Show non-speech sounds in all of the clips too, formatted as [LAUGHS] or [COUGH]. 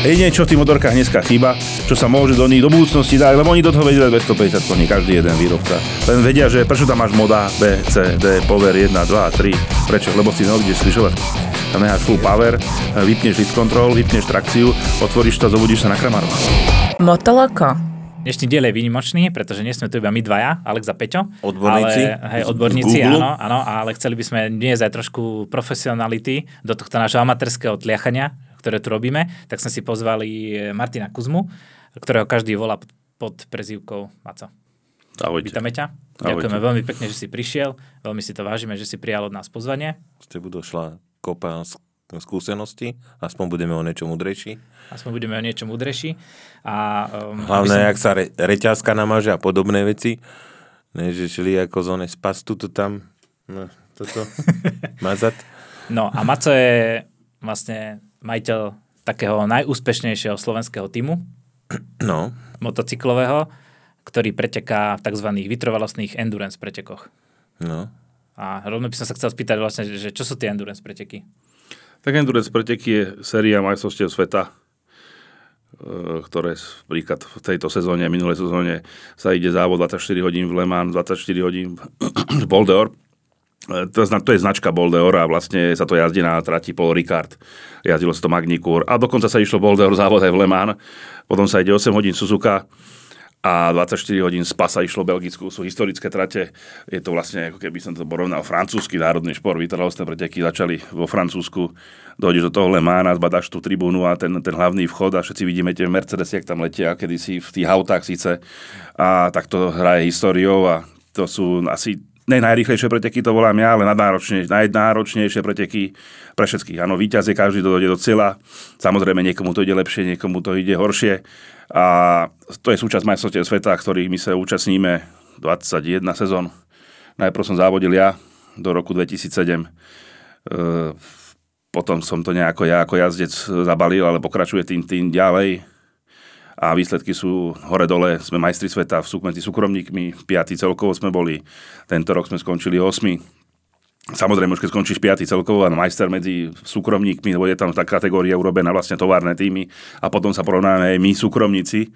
Jedine, čo v tých motorkách dneska chýba, čo sa môže do nich do budúcnosti dať, lebo oni do toho vedia 250 koní, každý jeden výrobca. Len vedia, že prečo tam máš moda B, C, D, power 1, 2, 3. Prečo? Lebo si neodídeš slyšovať. Tam necháš full power, vypneš lift control, vypneš trakciu, otvoríš to zobudíš sa na kramáru. Motoloko. Dnešný diel je výnimočný, pretože nie sme tu iba my dvaja, Alex a Peťo. Odborníci. Ale, hej, odborníci, áno, áno, ale chceli by sme dnes aj trošku profesionality do tohto nášho amatérského tliachania, ktoré tu robíme, tak sme si pozvali Martina Kuzmu, ktorého každý volá pod prezývkou Maco. Ahojte. Vítame ťa. Ahojte. Ďakujeme veľmi pekne, že si prišiel. Veľmi si to vážime, že si prijal od nás pozvanie. Z tebu došla kopa skúsenosti, aspoň budeme o niečo mudrejší. Aspoň budeme o niečo mudrejší. A, um, Hlavne, som... jak sa re, reťazka namáže a podobné veci. Ne, že šli ako z pastu to tam, no, toto, [LAUGHS] mazať. No a Maco je vlastne majiteľ takého najúspešnejšieho slovenského týmu. No. Motocyklového, ktorý preteká v tzv. vytrvalostných endurance pretekoch. No. A rovno by som sa chcel spýtať vlastne, že čo sú tie endurance preteky? Tak Endurance preteky je séria majstrovstiev sveta, e, ktoré príklad v tejto sezóne, minulej sezóne sa ide závod 24 hodín v Le Mans, 24 hodín v [CLEARS THROAT] Boldeur. E, to, to je značka Boldeur a vlastne sa to jazdí na trati Paul Ricard. Jazdilo sa to Magnicur a dokonca sa išlo Boldeur závod aj v Le Mans. Potom sa ide 8 hodín Suzuka a 24 hodín z pasa išlo Belgicku, sú historické trate. Je to vlastne, ako keby som to porovnal, francúzsky národný šport. Vytrvalostné preteky začali vo Francúzsku. Dojdeš do toho Le Mans, zbadáš tú tribúnu a ten, ten hlavný vchod a všetci vidíme tie Mercedes, jak tam letia, kedy si v tých autách síce. A tak to hraje históriou a to sú asi ne najrýchlejšie preteky, to volám ja, ale najnáročnejšie preteky pre všetkých. Áno, víťaz je každý, kto dojde do cieľa. Samozrejme, niekomu to ide lepšie, niekomu to ide horšie a to je súčasť majstrovstiev sveta, ktorých my sa účastníme 21 sezón. Najprv som závodil ja do roku 2007. E, potom som to nejako ja ako jazdec zabalil, ale pokračuje tým tým ďalej. A výsledky sú hore-dole. Sme majstri sveta v medzi súkromníkmi. Piatý celkovo sme boli. Tento rok sme skončili 8 Samozrejme, už keď skončíš 5. celkovo a majster medzi súkromníkmi, lebo je tam tá kategória urobená vlastne továrne týmy a potom sa porovnáme aj my súkromníci,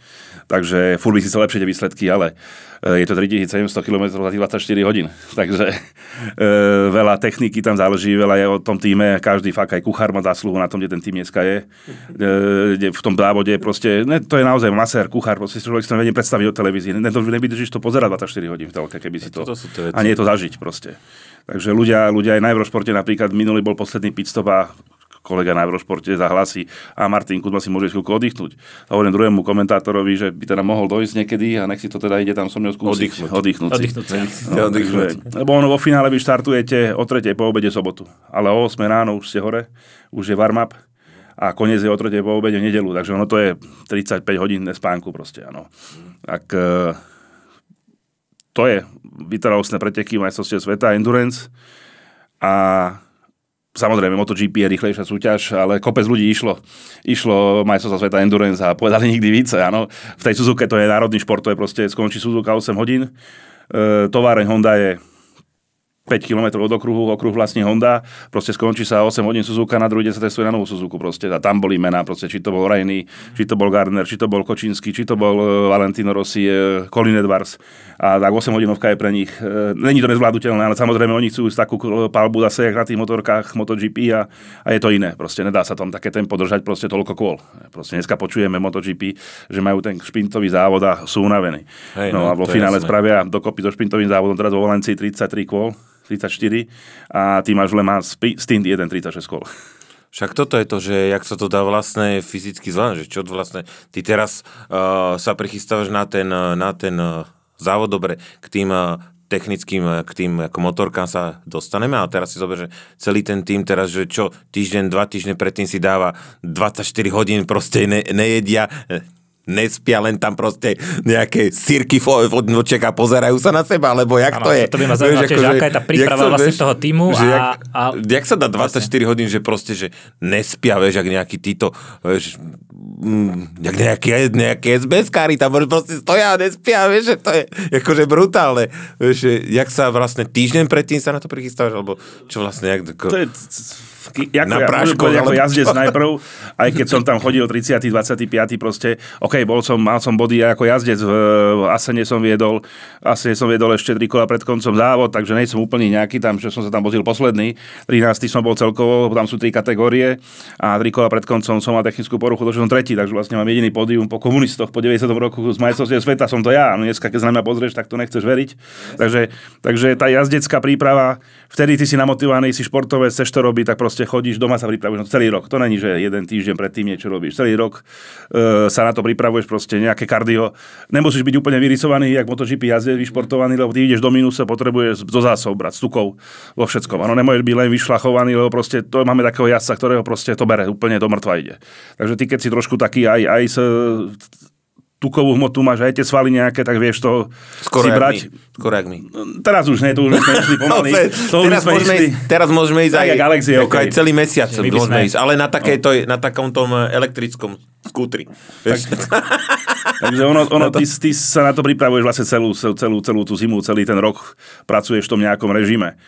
takže furt by si sa lepšie tie výsledky, ale e, je to 3700 km za 24 hodín, [LAUGHS] takže e, veľa techniky tam záleží, veľa je o tom týme, každý fakt aj kuchár má zásluhu na tom, kde ten tým dneska je. E, v tom závode proste, ne, to je naozaj masér, kuchár, proste človek si to nevie predstaviť o televízii, ne, nevydržíš to pozerať 24 hodín v telke, keby si to, to, to a nie je to zažiť proste. Takže ľudia, ľudia aj na Eurošporte napríklad minulý bol posledný pitstop a kolega na Eurošporte zahlasí a Martin Kuzma si môže chvíľku oddychnúť. A hovorím druhému komentátorovi, že by teda mohol dojsť niekedy a nech si to teda ide tam so mnou skúsiť. Oddychnúť. Oddychnúť. Oddychnúť. No, oddychnúť. Lebo ono vo finále vy štartujete o 3. po obede sobotu. Ale o 8 ráno už ste hore, už je warm-up a koniec je o 3. po obede nedelu. Takže ono to je 35 hodín spánku proste, áno. Tak to je vytrvalostné preteky majstrovstiev sveta, endurance. A samozrejme MotoGP je rýchlejšia súťaž, ale kopec ľudí išlo. Išlo majstrovstvo sveta endurance a povedali nikdy více. Áno. V tej Suzuke to je národný šport, to je proste, skončí Suzuka 8 hodín. E, továreň Honda je 5 km od okruhu, okruh vlastne Honda, proste skončí sa 8 hodín Suzuka, na druhý deň sa testuje na novú Suzuku proste. A tam boli mená, proste, či to bol Rainy, či to bol Gardner, či to bol Kočínsky, či to bol uh, Valentino Rossi, uh, Colin Edwards. A tak 8 hodinovka je pre nich. Uh, není to nezvládnutelné, ale samozrejme oni chcú takú palbu zase, jak na tých motorkách MotoGP a, a je to iné. Proste nedá sa tam také tempo držať proste toľko kôl. Proste dneska počujeme MotoGP, že majú ten špintový závod a sú unavení. Hej, no, no a vo finále jasné. spravia dokopy so špintovým závodom teraz vo Valencii 33 kôl 34 a ty máš v Le Mans stint 1.36 kol. Však toto je to, že jak sa to dá vlastne fyzicky zvládať, že čo vlastne, ty teraz uh, sa prichystávaš na ten, na ten uh, závod, dobre, k tým uh, technickým, k tým ako motorkám sa dostaneme, ale teraz si zober, že celý ten tým teraz, že čo týždeň, dva týždne predtým si dáva 24 hodín, proste ne, nejedia, nespia len tam proste nejaké sírky od noček a pozerajú sa na seba, alebo jak ano, to je. To by ma zaujímalo, že, aká je tá príprava vlastne vieš, toho týmu. Že a, jak, a, jak sa dá 24 vlastne. hodín, že proste, že nespia, vieš, jak nejaký títo, vieš, mm, jak nejaký, nejaký SBS-kári tam proste stoja a nespia, vieš, že to je akože brutálne. Vieš, že, jak sa vlastne týždeň predtým sa na to prichystávaš, alebo čo vlastne, jak... To je ako, Na ja, môžem povedať ako jazdec najprv, aj keď som tam chodil 30. 25. proste, OK, bol som, mal som body ako jazdec, v, v Asene som viedol, Asene som viedol ešte tri kola pred koncom závod, takže nej som úplný nejaký tam, že som sa tam vozil posledný, 13. som bol celkovo, tam sú tri kategórie a tri kola pred koncom som mal technickú poruchu, takže som tretí, takže vlastne mám jediný pódium po komunistoch po 90. roku z majstrovstiev sveta som to ja, no dneska keď na mňa pozrieš, tak to nechceš veriť. Takže, takže tá jazdecká príprava, vtedy ty si namotivovaný, si športové, chceš to robiť, tak proste chodíš, doma sa pripravuješ no, celý rok. To není, že jeden týždeň predtým niečo robíš. Celý rok e, sa na to pripravuješ, proste nejaké kardio. Nemusíš byť úplne vyrysovaný, jak MotoGP jazdec, vyšportovaný, lebo ty ideš do minusa, potrebuješ do zásob brať, s tukou, vo všetkom. Ano, nemôžeš byť len vyšlachovaný, lebo proste to máme takého jazdca, ktorého proste to bere, úplne do mŕtva ide. Takže ty, keď si trošku taký aj, aj s, tukovú hmotu máš aj tie svaly nejaké, tak vieš to Skoro si brať. my. Skoro jak my. Teraz už nie, to už sme [LAUGHS] išli pomaly. No, teraz, sme môžeme išli. ísť, teraz môžeme ísť aj, Alex je, okej. aj celý mesiac my môžeme sme- ísť, ale na, takéto, na takom tom elektrickom skútri. Takže ono, ono ty, ty, sa na to pripravuješ vlastne celú, celú, celú tú zimu, celý ten rok pracuješ v tom nejakom režime.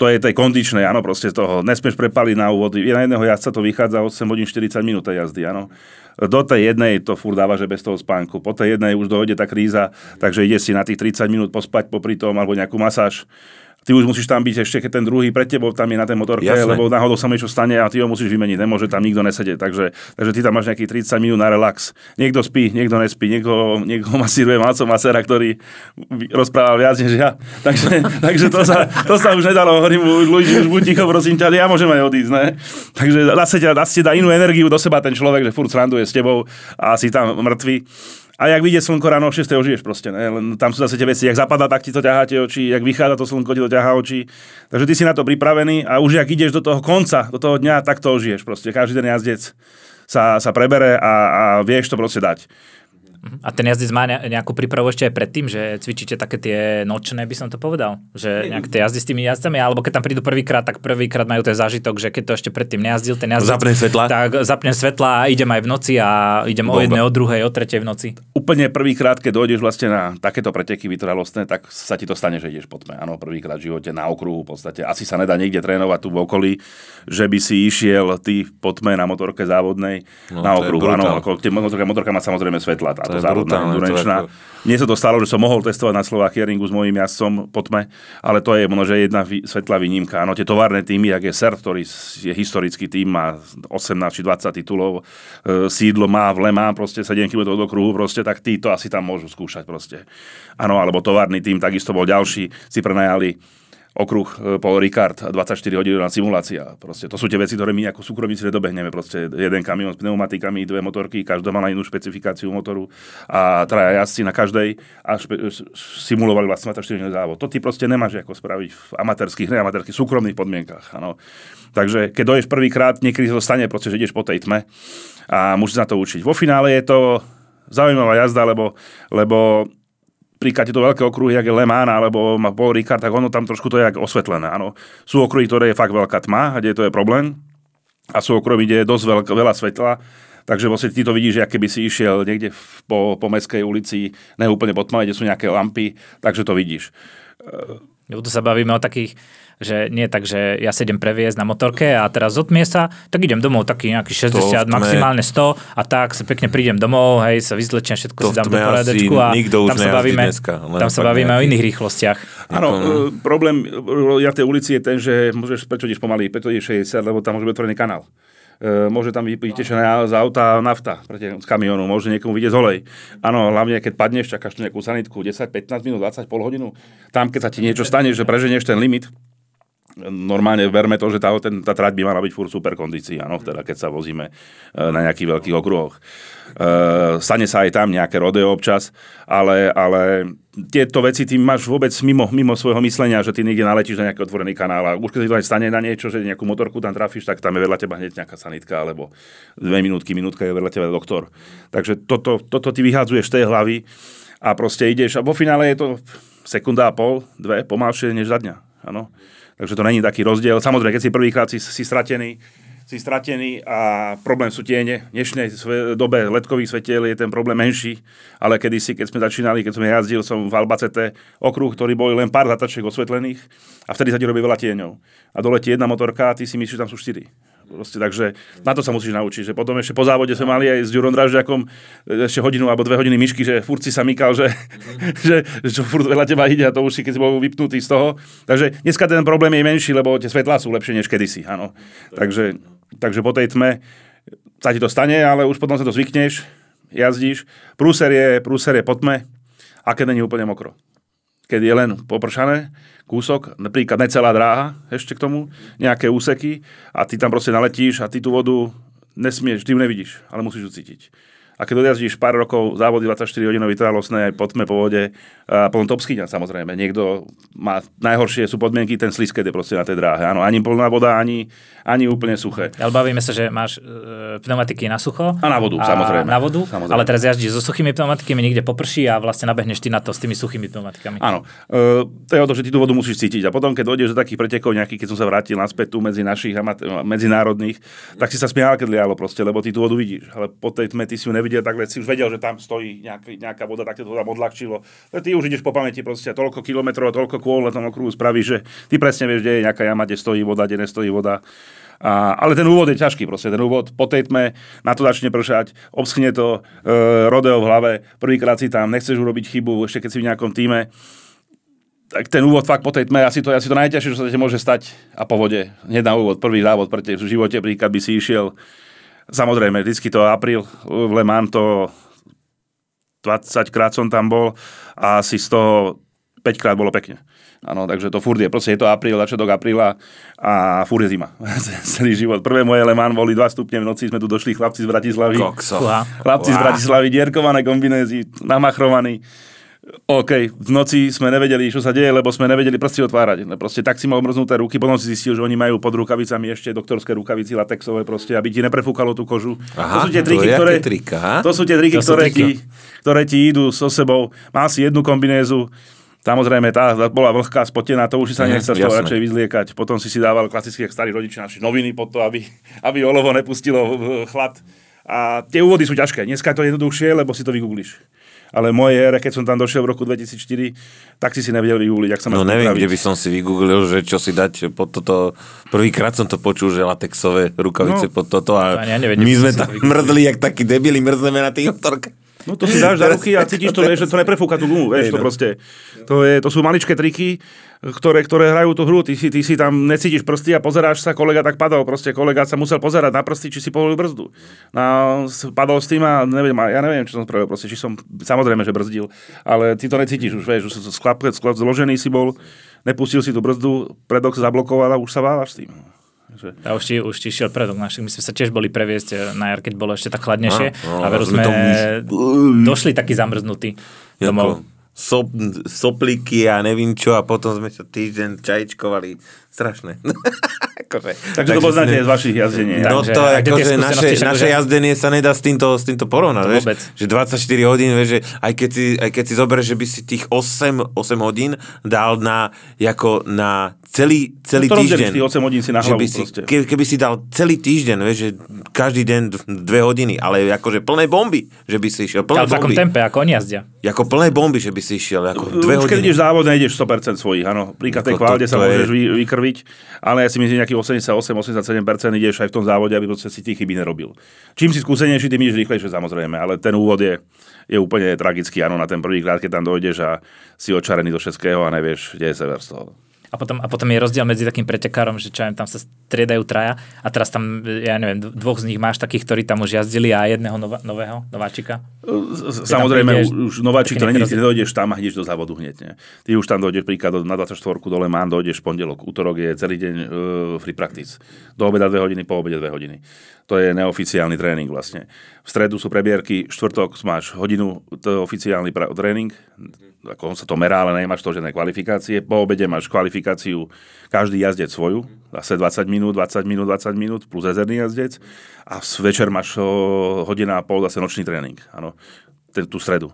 To je tej kondičnej, áno, proste toho. Nesmieš prepaliť na úvod. Na jedného jazdca to vychádza 8 hodín 40 minút tej jazdy, áno. Do tej jednej to furt dáva, že bez toho spánku. Po tej jednej už dojde tá kríza, takže ide si na tých 30 minút pospať popri tom, alebo nejakú masáž. Ty už musíš tam byť ešte, keď ten druhý pred tebou tam je na tej motorke, Jasné. lebo náhodou sa mi niečo stane a ty ho musíš vymeniť. Nemôže tam nikto nesedieť. Takže, takže ty tam máš nejakých 30 minút na relax. Niekto spí, niekto nespí, niekto, niekto [LAUGHS] masíruje Malco Masera, ktorý rozprával viac než ja. Takže, [LAUGHS] takže to, sa, to sa už nedalo. Hovorím, ľudí, už buď ticho, prosím ťa, ja môžem aj odísť. Ne? Takže zase ťa, dá inú energiu do seba ten človek, že furt sranduje s tebou a si tam mŕtvy. A jak vidie slnko ráno o 6. ožiješ proste, ne? Len tam sú zase tie veci, jak zapadá, tak ti to ťahá oči, jak vychádza to slnko, ti to ťahá oči. Takže ty si na to pripravený a už jak ideš do toho konca, do toho dňa, tak to ožiješ proste. Každý ten jazdec sa, sa prebere a, a vieš to proste dať. A ten jazdec má ne- nejakú prípravu ešte aj predtým, že cvičíte také tie nočné, by som to povedal? Že nejak tie jazdy s tými jazdcami, alebo keď tam prídu prvýkrát, tak prvýkrát majú ten zážitok, že keď to ešte predtým nejazdil, ten jazdec... Zapnem svetla. Tak zapnem svetla a idem aj v noci a idem o Bomba. jednej, o druhej, o tretej v noci. Úplne prvýkrát, keď dojdeš vlastne na takéto preteky vytrvalostné, tak sa ti to stane, že ideš po tme. Áno, prvýkrát v živote na okruhu v podstate. Asi sa nedá niekde trénovať tu v okolí, že by si išiel ty po tme na motorke závodnej No, na okruhu. Áno, ako motorka, motorka má samozrejme svetla, je závodná, brutálne, to ako- Mne sa to stalo, že som mohol testovať na Slovakia ringu s mojím jazdcom po tme, ale to je možno, že jedna svetlá výnimka. Áno, tie továrne týmy, jak je SERF, ktorý je historický tým, má 18 či 20 titulov, e, sídlo má v Le Mans, proste 7 km do kruhu, proste, tak títo asi tam môžu skúšať proste. Áno, alebo továrny tým, takisto bol ďalší, si prenajali okruh e, Paul Ricard, 24 hodín na simulácia. Proste, to sú tie veci, ktoré my ako súkromníci nedobehneme. Proste jeden kamión s pneumatikami, dve motorky, každá má na inú špecifikáciu motoru a traja jazdci na každej a špe- simulovali vlastne 24 hodín závod. To ty proste nemáš ako spraviť v amatérských, neamatérských, súkromných podmienkach. Áno. Takže keď doješ prvýkrát, niekedy sa to stane, proste, že ideš po tej tme a musíš na to učiť. Vo finále je to zaujímavá jazda, lebo, lebo príklad to veľké okruhy, jak je Le Mans, alebo Paul Ricard, tak ono tam trošku to je jak osvetlené. Áno. Sú okruhy, ktoré je fakt veľká tma, kde to je problém. A sú okruhy, kde je dosť veľk, veľa svetla. Takže vlastne ty to vidíš, ako keby si išiel niekde po, po mestskej ulici, ne úplne pod tmou, kde sú nejaké lampy, takže to vidíš. Lebo tu sa bavíme o takých, že nie tak, že ja sedem previesť na motorke a teraz zotmie sa, tak idem domov taký nejaký 60, v tme. maximálne 100 a tak sa pekne prídem domov, hej, sa vyzlečiem, všetko si dám do poriadečku a nikto už tam sa bavíme, dneska, tam sa bavíme o nejaký- iných rýchlostiach. Áno, no. e, problém e, ja tej ulici je ten, že môžeš, prečo ideš pomaly, prečo ideš 60, lebo tam môže byť otvorený kanál. E, môže tam byť vytečená z auta nafta z kamionu, môže niekomu vidieť z olej. Áno, hlavne keď padneš, čakáš tu nejakú sanitku 10, 15 minút, 20, pol hodinu. Tam, keď sa ti niečo stane, že preženieš ten limit, normálne verme to, že tá, ten, tá trať by mala byť furt super kondícii, áno, teda keď sa vozíme e, na nejakých veľkých okruhoch. E, stane sa aj tam nejaké rodeo občas, ale, ale tieto veci ty máš vôbec mimo, mimo svojho myslenia, že ty niekde naletíš na nejaký otvorený kanál a už keď sa ti to aj stane na niečo, že nejakú motorku tam trafíš, tak tam je vedľa teba hneď nejaká sanitka alebo dve minútky, minútka je vedľa teba doktor. Takže toto, toto ty vyhádzuješ z tej hlavy a proste ideš a vo finále je to sekunda a pol, dve, pomalšie než za dňa. Áno. Takže to není taký rozdiel. Samozrejme, keď si prvýkrát si, si stratený, si stratený a problém sú tiene. V dnešnej dobe letkových svetiel je ten problém menší, ale kedysi, keď sme začínali, keď som jazdil, som v Albacete okruh, ktorý bol len pár zatačiek osvetlených a vtedy sa ti robí veľa tieňov. A doletí jedna motorka a ty si myslíš, že tam sú štyri. Proste, takže na to sa musíš naučiť. Že potom ešte po závode sme mali aj s Ďurom Dražďakom ešte hodinu alebo dve hodiny myšky, že furt sa mykal, že, [LAUGHS] že, že čo furt veľa teba ide a to už si keď si bol vypnutý z toho. Takže dneska ten problém je menší, lebo tie svetlá sú lepšie než kedysi. Áno. Takže, takže po tej tme sa ti to stane, ale už potom sa to zvykneš, jazdíš. Prúser je, prúser je po tme a keď není úplne mokro. Keď je len popršané, kúsok, napríklad necelá dráha ešte k tomu, nejaké úseky a ty tam proste naletíš a ty tú vodu nesmieš, ty ju nevidíš, ale musíš ju cítiť. A keď odjazdíš pár rokov závody 24 hodinový trvalostné aj po tme, po vode, a potom to obskyňa samozrejme. Niekto má, najhoršie sú podmienky, ten slisk, je proste na tej dráhe. Áno, ani plná voda, ani, ani úplne suché. Ale bavíme sa, že máš e, pneumatiky na sucho. A na vodu, a samozrejme. Na vodu, Samozrejme. ale teraz jazdíš so suchými pneumatikami, niekde poprší a vlastne nabehneš ty na to s tými suchými pneumatikami. Áno, e, to je o to, že ty tú vodu musíš cítiť. A potom, keď dojdeš do takých pretekov nejakých, keď som sa vrátil naspäť tu medzi našich amat- medzinárodných, tak si sa smial, keď lialo proste, lebo ty tú vodu vidíš. Ale po tej tme ty si ju nevidel, takhle si už vedel, že tam stojí nejaký, nejaká voda, tak to tam odľahčilo. Ty už ideš po pamäti proste toľko kilometrov, toľko kôl na tom okruhu spravíš, že ty presne vieš, kde je nejaká jama, kde stojí voda, kde nestojí voda. A, ale ten úvod je ťažký, proste ten úvod po tej tme, na to začne pršať, obschne to e, rodeo v hlave, prvýkrát si tam, nechceš urobiť chybu, ešte keď si v nejakom týme, tak ten úvod fakt po tej tme, asi to asi to najťažšie, čo sa môže stať a po vode. Hneď na úvod, prvý závod pre v živote, príklad by si išiel. Samozrejme, vždycky to apríl, v Le Mans to 20 krát som tam bol a asi z toho 5 krát bolo pekne. Áno, takže to furt je, proste je to apríl, začiatok apríla a furt je zima. [LAUGHS] Celý život. Prvé moje Le Mans boli 2 stupne v noci, sme tu došli chlapci z Bratislavy. Kokso. Chlapci z Wow. Bratislavy, dierkované kombinézy, namachrovaní. OK, v noci sme nevedeli, čo sa deje, lebo sme nevedeli prsty otvárať. Proste tak si mal mrznuté ruky, potom si zistil, že oni majú pod rukavicami ešte doktorské rukavici latexové, proste, aby ti neprefúkalo tú kožu. Aha, to sú tie triky, je ktoré, trika, to sú tie triky, ktoré, triky. ti, ktoré ti idú so sebou. Má si jednu kombinézu, Samozrejme, tá bola vlhká, spotená, to už si sa Mhm, nechcel z toho radšej vyzliekať. Potom si si dával klasicky, jak starí rodičia naši noviny pod to, aby, aby olovo nepustilo v chlad. A tie úvody sú ťažké. Dneska je to jednoduchšie, lebo si to vygoogliš. Ale v mojej ére, keď som tam došiel v roku 2004, tak si si nevedel vygoogliť, ak sa No neviem, kde by som si vygooglil, že čo si dať pod toto. Prvýkrát som to počul, že latexové rukavice No. pod toto a ja nevedel, my sme tam mrzli, jak takí debili, mrzneme na tých motorkách. No to si dáš za ruky a cítiš to, vieš, že to neprefúka tú gumu, vieš, to no. proste. To, je, to sú maličké triky, ktoré, ktoré hrajú tú hru. Ty si, ty si tam necítiš prsty a pozeráš sa, kolega tak padol, proste kolega sa musel pozerať na prsty, či si povolil brzdu. No, padol s tým a neviem, ja neviem, čo som spravil, proste, či som, samozrejme, že brzdil, ale ty to necítiš už, vieš, už sklap, sklap zložený si bol, nepustil si tú brzdu, predok zablokoval a už sa váľaš s tým. Takže, A už ti, už ti šiel predok našich. My sme sa tiež boli previesť eh, na jar, keď bolo ešte tak chladnejšie. Áno, a veru sme sme to už- došli takí zamrznutí domov. Jako sop, sopliky a nevím čo a potom sme sa týždeň čajičkovali. Strašné. [LAUGHS] akože, takže to poznáte z vašich jazdení. No Takže, to akože naše, naše jazdenie sa nedá s týmto, s týmto porovnať, To vieš, vôbec. že 24 hodín, vieš, že aj keď si, aj keď si zoberieš, že by si tých 8, 8 hodín dal na, ako na celý, celý No to týždeň. tých 8 hodín si na že hlavu by si, ke, keby si dal celý týždeň, vieš, že každý deň dve hodiny, ale akože plné bomby, že by si išiel, plné Ale v takom tempe, ako oni jazdia. Ako plné bomby, že by si išiel, ako dve Už keď hodiny. ideš závod, nejdeš 100% svojich, áno. Pri tej kvalite sa môžeš vy, vykrviť, ale ja si myslím, že nejakých 88-87% ideš aj v tom závode, aby proste si tie chyby nerobil. Čím si skúsenejší, tým ideš rýchlejšie samozrejme, ale ten úvod je, je úplne tragický, áno, na ten prvý krát, keď tam dojdeš a si očarený do všetkého a nevieš, kde je sever z toho. A potom, a potom je rozdiel medzi takým pretekárom, že čo ja viem, tam sa striedajú traja a teraz tam, ja neviem, dvoch z nich máš takých, ktorí tam už jazdili a jedného nova, nového, nováčika. Samozrejme, prídeš, už nováčik to není, ty nedojdeš tam a ideš do závodu hneď. Nie? Ty už tam dojdeš príklad na 24 do Le Mans, dojdeš pondelok, útorok je celý deň uh, free practice. Do obeda 2 hodiny, po obede 2 hodiny. To je neoficiálny tréning vlastne. V stredu sú prebierky, štvrtok máš hodinu, to je oficiálny pra- tréning, ako sa to merá, ale nemáš to žiadne kvalifikácie. Po obede máš kvalifikáciu každý jazdec svoju, zase 20 minút, 20 minút, 20 minút, plus rezervný jazdec. A večer máš hodina a pol zase nočný tréning, áno, tú stredu.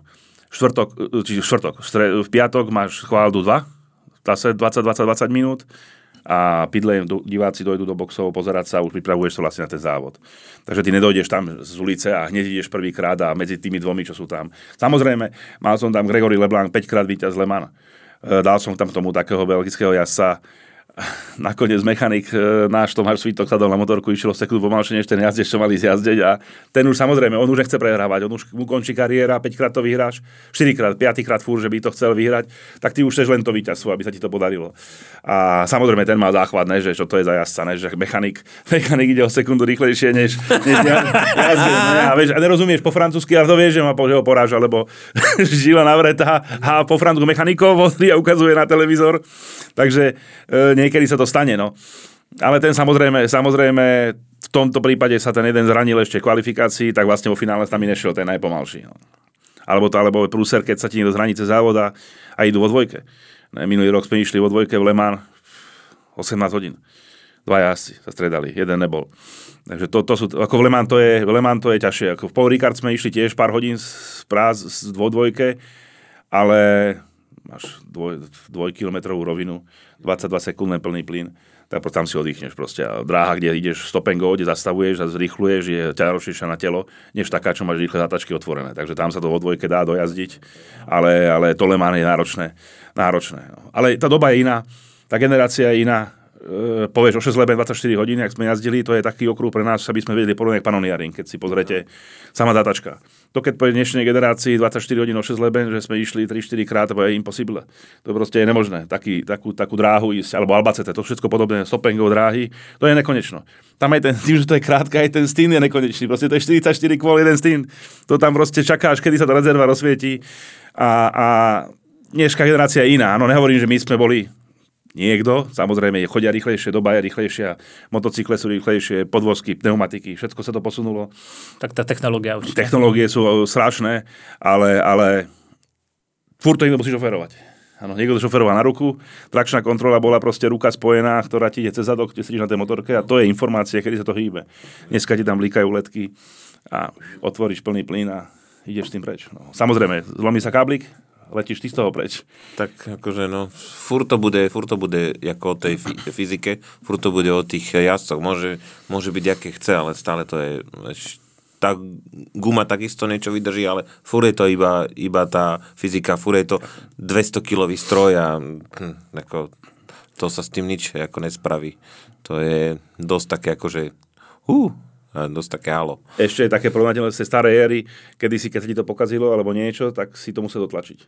Štvrtok, e, čiže štvrtok, v piatok máš chváldu 2, zase 20, 20, 20 minút a pidlej diváci dojdú do boxov pozerať sa a už pripravuješ sa vlastne na ten závod. Takže ty nedojdeš tam z ulice a hneď ideš prvýkrát a medzi tými dvomi, čo sú tam. Samozrejme, mal som tam Gregory Leblanc 5 krát víťaz Le. E, dal som tam tomu takého belgického jazdca, [LAUGHS] nakoniec mechanik e, náš Tomáš Svítok sadol na motorku, išiel sekundu pomalšie než ten jazdec, čo mali zjazdeť a ten už samozrejme, on už nechce prehrávať, on už mu končí kariéra, 5 krát to vyhráš, 4 krát, 5 krát fúr, že by to chcel vyhrať, tak ty už chceš len to víťazstvo, aby sa ti to podarilo. A samozrejme ten má záchvat, ne, že čo to je za jazdca, ne, že mechanik, [LAUGHS] mechanik ide o sekundu rýchlejšie než, než jazdec, ne, a, vieš, a nerozumieš po francúzsky, ale to vieš, že, ma, že ho poráža, lebo [LAUGHS] žila navretá a po francúzsku mechanikov a ukazuje na televízor. Takže e, niekedy sa to stane, no. Ale ten samozrejme, samozrejme v tomto prípade sa ten jeden zranil ešte v kvalifikácii, tak vlastne vo finále tam nešiel ten najpomalší. No. Alebo to, alebo prúser, keď sa ti niekto zraní cez závoda a idú vo dvojke. Ne, minulý rok sme išli vo dvojke v Le Mans 18 hodín. Dva jazdci sa stredali, jeden nebol. Takže to, to sú, ako v Le Mans to je, v Le Mans to je ťažšie. Ako v Paul Ricard sme išli tiež pár hodín z práz, z dvojke, ale máš dvoj, dvojkilometrovú rovinu, 22 sekúnd len plný plyn, tak tam si oddychneš proste. A dráha, kde ideš stop and kde zastavuješ a zrýchluješ, je ťažšia na telo, než taká, čo máš rýchle zatačky otvorené. Takže tam sa to vo dvojke dá dojazdiť, ale, ale to Lemán je náročné. náročné. Ale tá doba je iná, tá generácia je iná, povieš o 6 leben 24 hodín, ak sme jazdili, to je taký okruh pre nás, aby sme vedeli porovnať panoniaring, keď si pozrete sama datačka. To keď po dnešnej generácii 24 hodín o 6 leben, že sme išli 3-4 krát, to je impossible. To proste je nemožné. Taký, takú, takú dráhu ísť, alebo albacete, to všetko podobné, stopengov dráhy, to je nekonečno. Tam aj ten, tým, že to je krátka, aj ten stín je nekonečný. Proste to je 44 kvôli jeden stín. To tam proste čakáš, kedy sa tá rezerva rozsvietí. A, a dnešná generácia je iná. No nehovorím, že my sme boli niekto, samozrejme chodia rýchlejšie, doba je rýchlejšia, motocykle sú rýchlejšie, podvozky, pneumatiky, všetko sa to posunulo. Tak tá technológia určite. Technológie sú strašné, ale, ale furt to niekto musí šoferovať. Áno, niekto to šoferoval na ruku, trakčná kontrola bola proste ruka spojená, ktorá ti ide cez zadok, kde sedíš na tej motorke a to je informácia, kedy sa to hýbe. Dneska ti tam blikajú letky a otvoríš plný plyn a ideš s tým preč. No, samozrejme, zlomí sa káblik, letíš ty z toho preč. Tak akože no, furt to bude, furt to bude ako o tej fyzike, furt to bude o tých jazdcoch. Môže, môže byť, aké chce, ale stále to je, tá guma takisto niečo vydrží, ale furt je to iba, iba tá fyzika, furt je to 200-kilový stroj a hm, ako, to sa s tým nič ako nespraví. To je dosť také akože uh, dosť také halo. Ešte je také porovnateľné z starej éry, kedy si, keď sa ti to pokazilo alebo niečo, tak si to musel dotlačiť.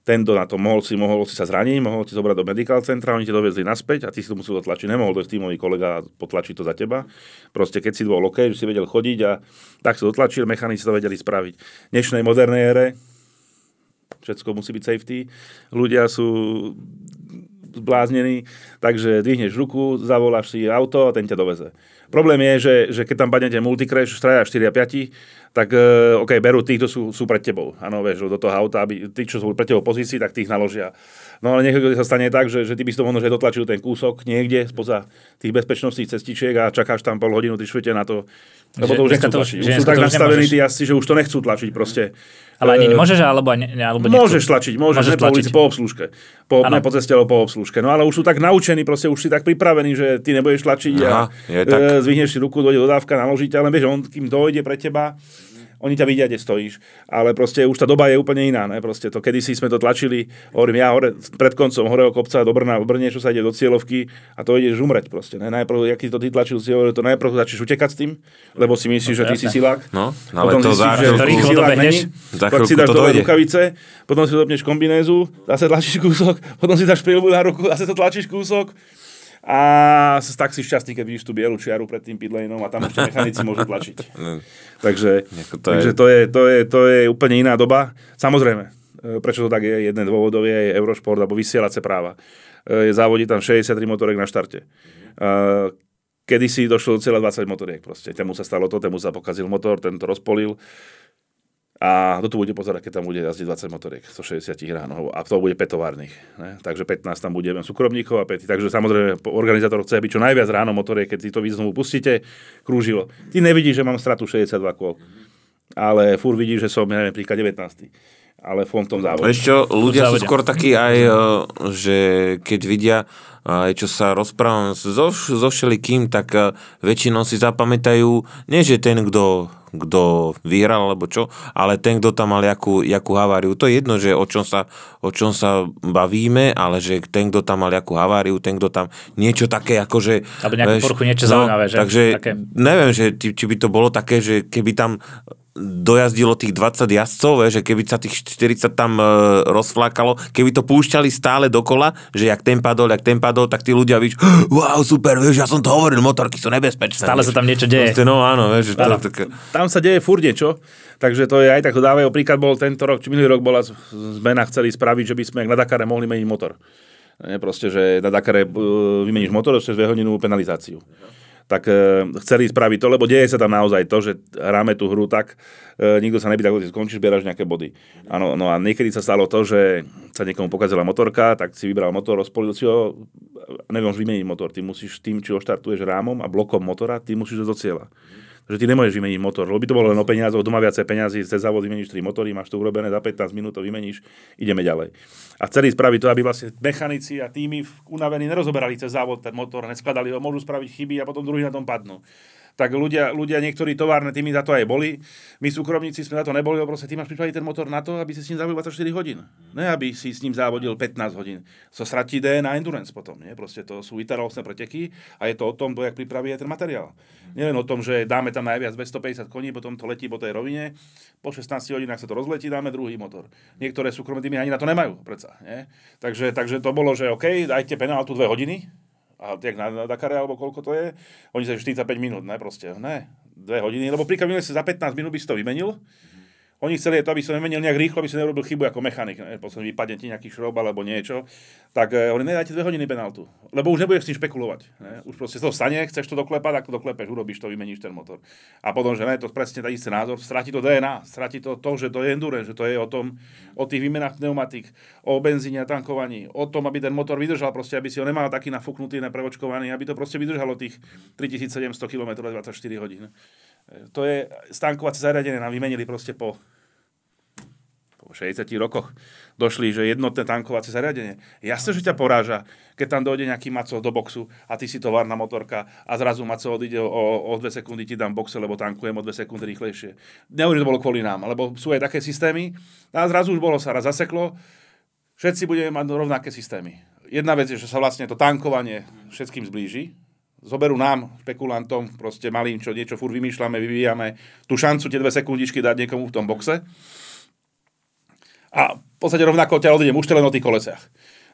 Tento na to mohol si, mohol si sa zraniť, mohol ti zobrať do medical centra, oni ti dovezli naspäť a ty si to musel dotlačiť. Nemohol to tímový kolega potlačiť to za teba. Proste keď si bol OK, že si vedel chodiť a tak si dotlačil, mechanici to vedeli spraviť. V dnešnej modernej ére všetko musí byť safety. Ľudia sú zbláznený, takže dvihneš ruku, zavoláš si auto a ten ťa doveze. Problém je, že, že keď tam padnete multicrash, traja 4 a 5, tak uh, OK, berú tých, kto sú, sú pred tebou. Áno, vieš, do toho auta, aby tí, čo sú pred tebou pozícii, tak tých naložia. No ale niekedy sa stane tak, že, že ty by si to možno že dotlačil ten kúsok niekde spoza tých bezpečnostných cestičiek a čakáš tam pol hodinu, ty švete na to, lebo to už nechcú tlačiť. Už sú tak nastavení tí asi, že už to nechcú tlačiť proste. Ale ani nemôžeš, alebo, ne, alebo nechcú. Môžeš tlačiť, môžeš, môžeš ne tlačiť. po ulici, po obslužke. Po, ne po ceste, ale po obslužke. No ale už sú tak naučení, proste už si tak pripravení, že ty nebudeš tlačiť Aha, a je tak. E, zvihneš si ruku, dojde dodávka, naložíte, ale vieš, on kým dojde pre teba, oni ťa vidia, kde stojíš. Ale proste už tá doba je úplne iná. Ne? Proste to, kedysi sme to tlačili, hovorím ja hore, pred koncom horeho kopca do Brna, v Brne, čo sa ide do cieľovky a to ideš umreť proste. Ne? Najprv, aký to ty tlačil, si hovoril, to najprv začneš utekať s tým, lebo si myslíš, no, že ty si silák. No, ale potom to zistíš, že to rýchlo dobehneš. Pak si dáš dole rukavice, potom si dopneš kombinézu, zase tlačíš kúsok, [LAUGHS] potom si dáš prílbu na ruku, zase to tlačíš kúsok a tak si šťastný, keď vidíš tú bielu čiaru pred tým pitlaneom a tam ešte mechanici môžu tlačiť. [LAUGHS] takže, to, takže je... To, je, to, je, to je úplne iná doba. Samozrejme, e, prečo to tak je, jeden dôvodov je Eurošport alebo vysielace práva. E, závodí tam 63 motorek na štarte. E, kedy si došlo do cieľa 20 motoriek proste. Temu sa stalo to, temu sa pokazil motor, ten to rozpolil a kto tu bude pozerať, keď tam bude jazdiť 20 motoriek, 160 ránov a to bude petovárnych. Ne? Takže 15 tam bude súkromníkov a 5. Takže samozrejme organizátor chce, aby čo najviac ráno motoriek, keď si to vy znovu pustíte, krúžilo. Ty nevidíš, že mám stratu 62 kôl, ale fur vidíš, že som, neviem, príklad 19. ale v tom závode. Vieš čo, ľudia sú skôr takí aj, eh, že keď vidia, aj čo sa rozprávam so, so všelikým, tak eh, väčšinou si zapamätajú, nie že ten, kto kto vyhral alebo čo, ale ten, kto tam mal jakú, jakú haváriu. To je jedno, že o čom, sa, o čom sa bavíme, ale že ten, kto tam mal jakú haváriu, ten, kto tam niečo také akože... Alebo nejakú poruchu, niečo zaujímavé, že? Takže Také- neviem, že, či, či by to bolo také, že keby tam dojazdilo tých 20 jazdcov, vieš, že keby sa tých 40 tam e, rozflákalo, keby to púšťali stále dokola, že jak ten padol, jak ten padol, tak tí ľudia víš, [GASPS] wow, super, vieš, ja som to hovoril, motorky sú nebezpečné. Stále sa tam niečo deje. Proste, no áno, vieš, že to, tak, Tam sa deje furt niečo, takže to je aj tak, dávajú príklad bol tento rok, či minulý rok bola zmena, chceli spraviť, že by sme na Dakare mohli meniť motor. Nie, proste, že na Dakare uh, vymeníš motor, cez 2 hodinu penalizáciu. Tak uh, chceli spraviť to, lebo deje sa tam naozaj to, že hráme tú hru tak, uh, nikto sa nepýta, ako skončíš, zbieraš nejaké body. Áno, no a niekedy sa stalo to, že sa niekomu pokazila motorka, tak si vybral motor, rozpolil si ho, neviem už vymeniť motor, ty musíš tým, či ho štartuješ rámom a blokom motora, ty musíš do cieľa. Takže ty nemôžeš vymeniť motor, lebo by to bolo len o peniazoch, doma viacej peniazy, cez závod vymeníš 3 motory, máš to urobené za 15 minút, to vymeníš, ideme ďalej. A chceli spraviť to, aby vlastne mechanici a týmy unavení nerozoberali cez závod ten motor, neskladali ho, môžu spraviť chyby a potom druhý na tom padnú. Tak ľudia, ľudia niektorí továrne týmy za to aj boli. My súkromníci sme za to neboli, proste ty máš pripraviť ten motor na to, aby si s ním závodil 24 hodín. Ne, aby si s ním závodil 15 hodín. So stratí DNA endurance potom. Nie? Proste to sú vytrvalostné preteky a je to o tom, kto jak pripraví aj ten materiál. Nielen o tom, že dáme tam najviac 250 koní, potom to letí po tej rovine, po 16 hodinách sa to rozletí, dáme druhý motor. Niektoré súkromné týmy ani na to nemajú, predsa. Nie? Takže, takže to bolo, že OK, dajte penáltu 2 hodiny, a jak na, na Dakare, alebo koľko to je, oni sa 45 minút, ne, proste, ne, dve hodiny, lebo minulý si za 15 minút by si to vymenil, oni chceli to, aby som nemenil nejak rýchlo, aby som nerobil chybu ako mechanik, potom vypadne ti nejaký šrob alebo niečo, tak e, oni nedajte dve hodiny penaltu, lebo už nebudeš s tým špekulovať. Ne? Už proste to stane, chceš to doklepať, ako doklepeš, urobíš to, vymeníš ten motor. A potom, že ne, to presne ten istý názor, stratí to DNA, stratí to to, že to je endurance, že to je o tom, o tých výmenách pneumatik, o benzíne a tankovaní, o tom, aby ten motor vydržal, proste, aby si ho nemal taký nafúknutý, neprevočkovaný, aby to proste vydržalo tých 3700 km 24 hodín. E, To je stánkovacie zariadenie, nám vymenili proste po po 60 rokoch došli, že jednotné tankovacie zariadenie. Jasne, že ťa poráža, keď tam dojde nejaký Maco do boxu a ty si továrna motorka a zrazu Maco odíde o, o 2 sekundy, ti dám boxe, lebo tankujem o 2 sekundy rýchlejšie. Nehovorím, že to bolo kvôli nám, lebo sú aj také systémy a zrazu už bolo sa raz zaseklo, všetci budeme mať rovnaké systémy. Jedna vec je, že sa vlastne to tankovanie všetkým zblíži, zoberú nám, špekulantom, proste malým, čo niečo furt vymýšľame, vyvíjame, tú šancu tie dve sekundičky dať niekomu v tom boxe, a v podstate rovnako ťa odídem, už len o tých kolesiach.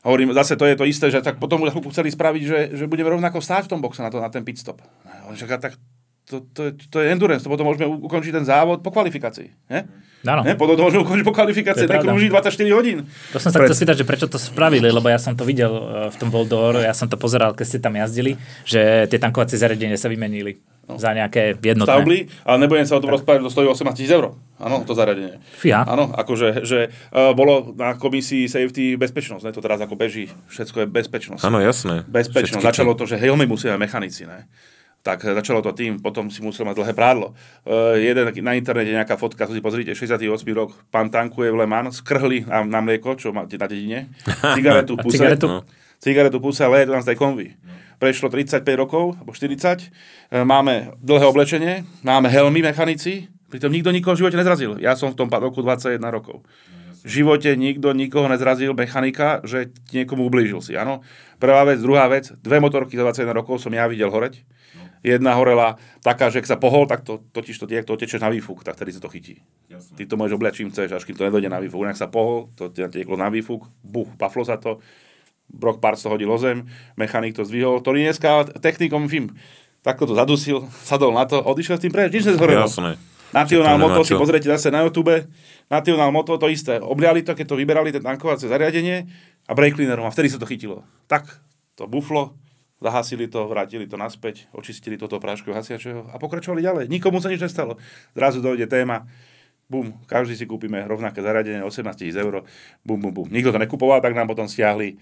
Hovorím, zase to je to isté, že tak potom chceli spraviť, že, že budeme rovnako stáť v tom boxe na, to, na ten pit stop. No, Že, tak to, to, je- to, je endurance, to potom môžeme ukončiť ten závod po kvalifikácii. Ne? Áno. Ne? Potom to môžeme ukončiť po kvalifikácii, pravda. krúži 24 hodín. To som sa Pred- chcel spýtať, že prečo to spravili, lebo ja som to videl eh, v tom Boldor, ja som to pozeral, keď ste tam jazdili, že tie tankovacie zariadenia sa vymenili No. za nejaké jednotné. stavbli, ale nebudem sa o tom rozprávať, to stojí 18 tisíc eur. Áno, to zariadenie. Fíha. Áno, akože, že uh, bolo na komisii safety bezpečnosť, ne? to teraz ako beží, všetko je bezpečnosť. áno, jasné. Bezpečnosť. Všetky Začalo to, že helmy musia mechanici, ne? Tak eh, začalo to tým, potom si musel mať dlhé prádlo. Uh, jeden na internete nejaká fotka, to si pozrite, 68 rok, pán tankuje v Le Mans, skrhli na, na mlieko, čo máte na dedine, [LAUGHS] cigaretu puse, cigaretu? No. cigaretu puse, ale je to na tej konvi. Prešlo 35 rokov, alebo 40, e, máme dlhé oblečenie, máme helmy mechanici, pritom nikto nikoho v živote nezrazil. Ja som v tom roku 21 rokov. V živote nikto nikoho nezrazil mechanika, že niekomu ublížil si. Áno. Prvá vec, druhá vec, dve motorky za 21 rokov som ja videl horeť. Jedna horela taká, že ak sa pohol, tak to, totiž to, jak to tečeš na výfuk, tak tedy sa to chytí. Ty to môžeš obliať čím chceš, až kým to nedojde na výfuk. Ak sa pohol, to ti na výfuk, buch, paflo sa to, Brock Parts to hodil o zem, mechanik to zdvihol, ktorý dneska technikom film takto to zadusil, [LAUGHS] sadol na to, odišiel s tým preč, nič nezhorelo. Jasné. National to Moto si pozrite zase na YouTube, National Moto to isté. Obliali to, keď to vyberali, ten tankovacie zariadenie a brake cleanerom a vtedy sa to chytilo. Tak to buflo, zahasili to, vrátili to naspäť, očistili toto práško hasiačeho a pokračovali ďalej. Nikomu sa nič nestalo. Zrazu dojde téma, bum, každý si kúpime rovnaké zariadenie, 18 tisíc eur, bum, bum, bum. Nikto to nekupoval, tak nám potom stiahli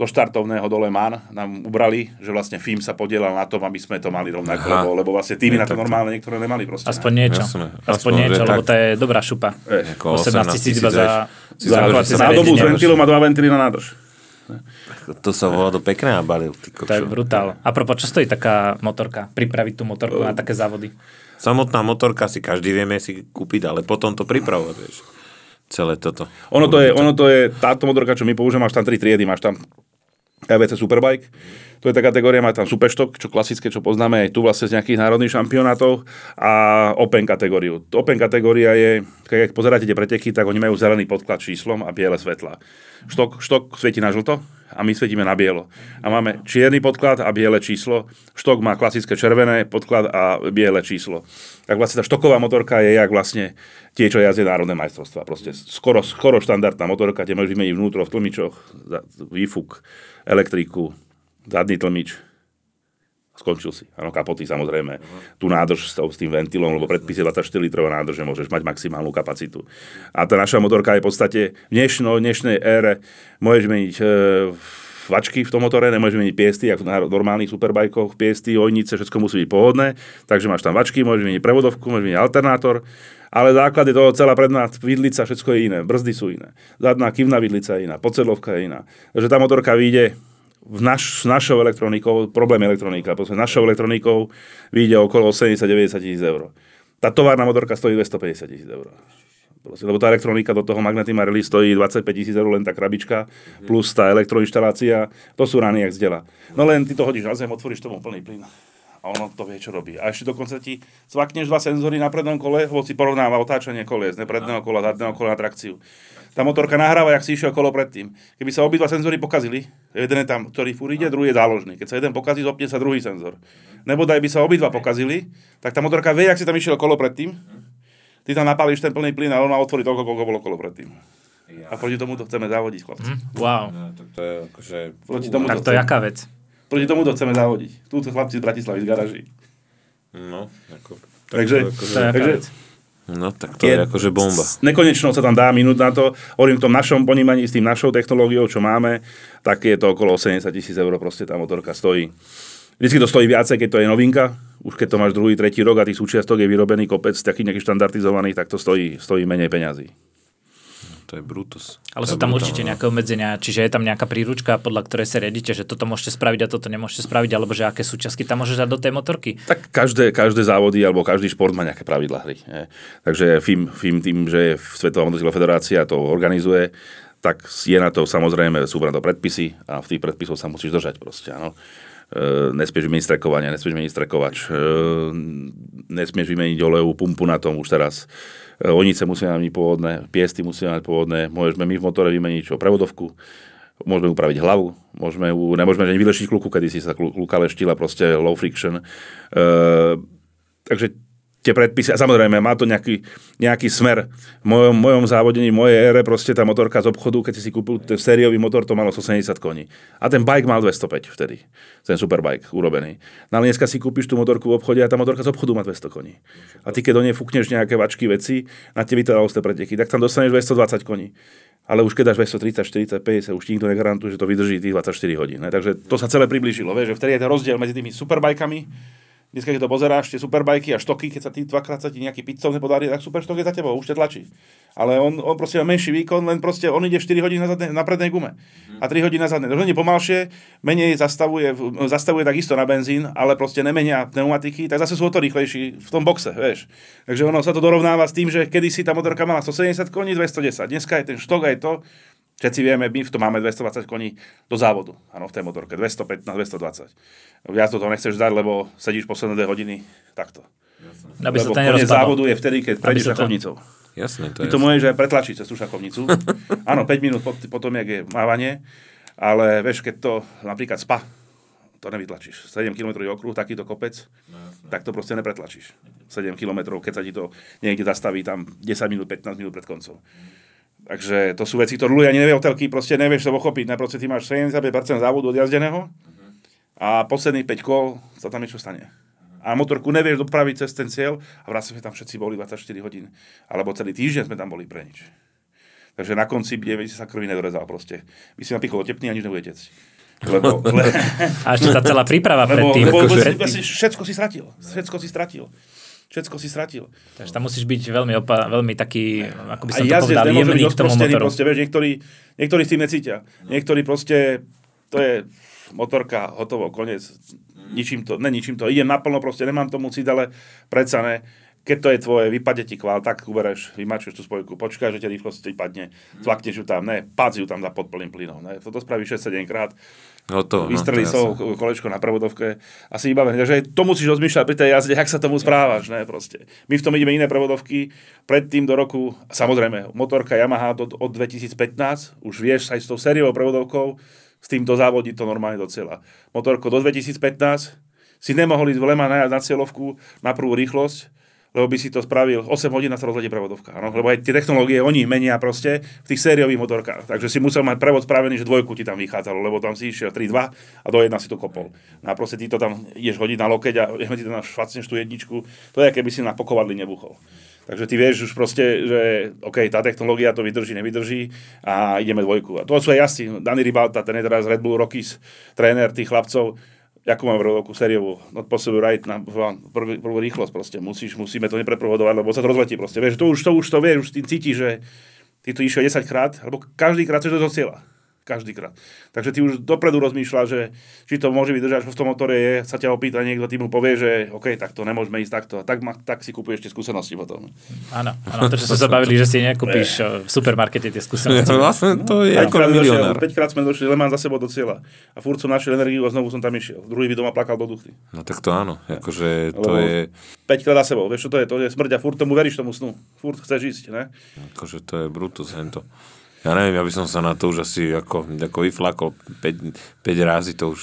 zo štartovného dole MAN nám ubrali, že vlastne FIM sa podielal na tom, aby sme to mali rovnako, Aha. lebo, lebo vlastne týmy na to normálne niektoré nemali proste. Aspoň niečo. Jasné. Aspoň, Aspoň, niečo, lebo to je dobrá šupa. Vieš, Ako 18 tisíc iba za, si za záleží, rokovacie sa na dobu s zariadenie. ventilom a dva ventily na To sa volá do pekné nabalil. Ty To je brutál. A propos, čo stojí taká motorka? Pripraviť tú motorku na také závody? Samotná motorka si každý vieme si kúpiť, ale potom to pripravovať, vieš. Celé toto. Ono to, je, ono to je, táto motorka, čo my používame, máš tam tri triedy, máš tam EVC Superbike, to je tá kategória, má tam Superstock, čo klasické, čo poznáme aj tu vlastne z nejakých národných šampionátov a Open kategóriu. Open kategória je, keď pozeráte tie preteky, tak oni majú zelený podklad číslom a biele svetla. Štok, štok svieti na žlto a my svietime na bielo. A máme čierny podklad a biele číslo. Štok má klasické červené podklad a biele číslo. Tak vlastne tá štoková motorka je jak vlastne tie, čo jazdia národné majstrovstvá. Proste skoro, skoro štandardná motorka, tie môžeš vymeniť vnútro v tlmičoch, výfuk, elektriku, zadný tlmič. Skončil si. Áno, kapoty samozrejme. Tu nádrž s, s tým ventilom, lebo predpis je 24 litrová nádrž, že môžeš mať maximálnu kapacitu. A tá naša motorka je v podstate v dnešno, dnešnej ére môžeš meniť e, vačky v tom motore, nemôžeš meniť piesty, ako na normálnych superbajkoch, piesty, ojnice, všetko musí byť pohodné, takže máš tam vačky, môžeš meniť prevodovku, môžeš meniť alternátor, ale základ je toho celá predná vidlica, všetko je iné, brzdy sú iné, zadná kývna vidlica je iná, podsedlovka je iná. Takže tá motorka vyjde v naš, s našou elektronikou, problém elektronika, proste našou elektronikou vyjde okolo 80-90 tisíc eur. Tá továrna motorka stojí 250 tisíc eur. Proste, lebo tá elektronika do toho Magnetima Rally stojí 25 tisíc eur len tá krabička, plus tá elektroinštalácia, to sú rany jak z dela. No len ty to hodíš na zem, otvoríš tomu plný plyn a ono to vie, čo robí. A ešte dokonca ti cvakneš dva senzory na prednom kole, si porovnáva otáčanie kolies, ne predného kola, zadného kola na trakciu. Tá motorka nahráva, jak si išiel kolo predtým. Keby sa obidva senzory pokazili, jeden je tam, ktorý fúr ide, druhý je záložný. Keď sa jeden pokazí, zopne sa druhý senzor. Nebo daj by sa obidva pokazili, tak tá motorka vie, jak si tam išiel kolo predtým. Ty tam napálíš ten plný plyn a on má otvorí toľko, koľko bolo kolo predtým. A proti tomu to chceme závodiť, chlapci. Wow. No, tak to je akože... Proti tomu Tak to je aká vec? Proti tomu to chceme závodiť. Túto chlapci z Bratislavy z garaží. No, ako... Takže, To je aká takže? No, tak to je, je akože bomba. Nekonečno sa tam dá minút na to. Hovorím v tom našom ponímaní s tým našou technológiou, čo máme, tak je to okolo 80 tisíc eur proste tá motorka stojí. Vždycky to stojí viacej, keď to je novinka. Už keď to máš druhý, tretí rok a tých súčiastok je vyrobený kopec takých nejakých štandardizovaných, tak to stojí, stojí menej peňazí. To je Brutus. Ale To sú je tam brutálne. určite nejaké obmedzenia, čiže je tam nejaká príručka, podľa ktorej sa riadite, že toto môžete spraviť a toto nemôžete spraviť, alebo že aké súčiastky tam môžeš dať do tej motorky. Tak každé, každé závody alebo každý šport má nejaké pravidlá hry. Nie? Takže FIM, FIM tým, že je Svetová motocyklová federácia to organizuje, tak je na to samozrejme, sú na to predpisy a v tých predpisoch sa musíš držať proste, áno. E, nesmieš vymeniť strekovanie, nesmieš vymeniť strekovač, e, nesmieš vymeniť olejovú pumpu na tom už teraz. E, onice musíme mať pôvodné, piesty musíme mať pôvodné, môžeme my v motore vymeniť čo, prevodovku, môžeme upraviť hlavu, môžeme nemôžeme ani vylešiť kluku, kedy si sa klu- kluka leštila, proste low friction. E, takže tie predpisy, a samozrejme má to nejaký, nejaký smer. V mojom, mojom závodení, v mojej ére, proste tá motorka z obchodu, keď si kúpil ten sériový motor, to malo 170 koní. A ten bike mal 205 vtedy, ten superbike urobený. No ale dneska si kúpiš tú motorku v obchode a tá motorka z obchodu má 200 koní. A ty keď do nej fúkneš nejaké vačky veci na tie vytrvalosté preteky, tak tam dostaneš 220 koní. Ale už keď dáš 230, 40, 50, už nikto negarantuje, že to vydrží tých 24 hodín. Ne? Takže to sa celé priblížilo. Vieš, že vtedy je ten rozdiel medzi tými superbajkami, Dneska, keď to pozeráš, tie superbajky a štoky, keď sa ty dvakrát sa ti nejaký pizzov nepodarí, tak super štok je za tebou, už ťa tlačí. Ale on, on proste má menší výkon, len proste on ide 4 hodiny na, zadne, na prednej gume a 3 hodiny na zadnej. Nie pomalšie, menej zastavuje, zastavuje takisto na benzín, ale proste nemenia pneumatiky, tak zase sú o to rýchlejší v tom boxe, vieš. Takže ono sa to dorovnáva s tým, že kedysi tá motorka mala 170 koní, 210. Dneska je ten štok aj to, Všetci vieme, my v tom máme 220 koní do závodu, áno, v tej motorke, 215, 220. Viac do toho nechceš dať, lebo sedíš posledné dve hodiny takto. Aby lebo sa nerozpadlo. závodu je vtedy, keď prejdeš šachovnicou. Jasné, to Ty to môžeš aj pretlačiť cez tú šachovnicu. [LAUGHS] Áno, 5 minút po, potom, jak je mávanie, ale vieš, keď to napríklad spa, to nevytlačíš. 7 km okruh, takýto kopec, tak to proste nepretlačíš. 7 km, keď sa ti to niekde zastaví tam 10 minút, 15 minút pred koncom. Takže to sú veci, ktoré ľudia ani nevie o telky, proste nevieš to pochopiť. Proste ty máš 75% závodu odjazdeného a posledných 5 kol sa tam niečo stane. A motorku nevieš dopraviť cez ten cieľ a vrát sme tam všetci boli 24 hodín. Alebo celý týždeň sme tam boli pre nič. Takže na konci si sa krvi nedorezal proste. By si napichol tepný a nič nebude tecť. Lebo, le, [LAUGHS] A ešte tá celá príprava lebo, predtým. lebo akože- si, všetko si stratil. Všetko si stratil. Všetko si stratil. Takže tam musíš byť veľmi, opa- veľmi taký, ako by A som to povedal, jemný k tomu motoru. proste, vieš, niektorí, niektorí s tým necítia. Niektorí proste, to je motorka, hotovo, koniec. Ničím to, ne ničím to. Idem naplno, proste nemám tomu cít, ale predsa ne. Keď to je tvoje, vypadne ti kvál, tak ubereš, vymačuješ tú spojku, počkáš, že ťa rýchlosť ti padne, tlakneš ju tam, ne, pác ju tam za pod plným plynom. Ne. Toto spravíš 6-7 krát, Hotovo. vystrelí no, to no, ja so kolečko na prevodovke a si vybavený. Takže to musíš rozmýšľať pri tej jazde, jak sa tomu správaš. Ne, proste. My v tom ideme iné prevodovky. Predtým do roku, samozrejme, motorka Yamaha od, od 2015, už vieš aj s tou sériou prevodovkou, s týmto závodí to normálne do cieľa. Motorko do 2015 si nemohol ísť v Lema na, na cieľovku na prvú rýchlosť, lebo by si to spravil 8 hodín na sa rozletí prevodovka. Áno? Lebo aj tie technológie oni menia proste v tých sériových motorkách. Takže si musel mať prevod spravený, že dvojku ti tam vychádzalo, lebo tam si išiel 3-2 a do jedna si to kopol. No a proste ty to tam ideš hodiť na lokeť a jeme ti to na švacneš tú jedničku. To je, keby si na pokovadli nebuchol. Takže ty vieš už proste, že OK, tá technológia to vydrží, nevydrží a ideme dvojku. A to sú aj jasní. Dani Ribalta, ten je teraz Red Bull Rockies, tréner tých chlapcov, Jakú mám rokovú sériovú, not possible right na prvú, prvú rýchlosť proste. Musíš, musíme to nepreprovodovať, lebo sa to rozletí proste. Vieš, to už to, už to vieš, už ty cítiš, že ty tu išiel 10 krát, alebo každý krát chceš do cieľa. Každý krát. Takže ty už dopredu rozmýšľa, že či to môže vydržať, čo v tom motore je, sa ťa opýta niekto, ty mu povie, že OK, tak to nemôžeme ísť takto. A tak, ma, tak si kúpuješ tie skúsenosti potom. Áno, áno, to, čo sme sa bavili, že si nekúpíš eh, v supermarkete tie skúsenosti. [LAUGHS] Vlastne to je ako 5 krát, došiel, milionár. 5 krát sme došli len za sebou do cieľa. A furt som našiel energiu a znovu som tam išiel. Druhý by doma plakal do duchy. No tak to áno, akože to Lebo- je, 5 krát za sebou. Vieš, čo to je? To je smrť a furt tomu veríš tomu snu. Furt chceš ísť, ne? akože to je Brutus, hento. Ja neviem, ja by som sa na to už asi ako, ako vyflakol 5, 5 razy, to už,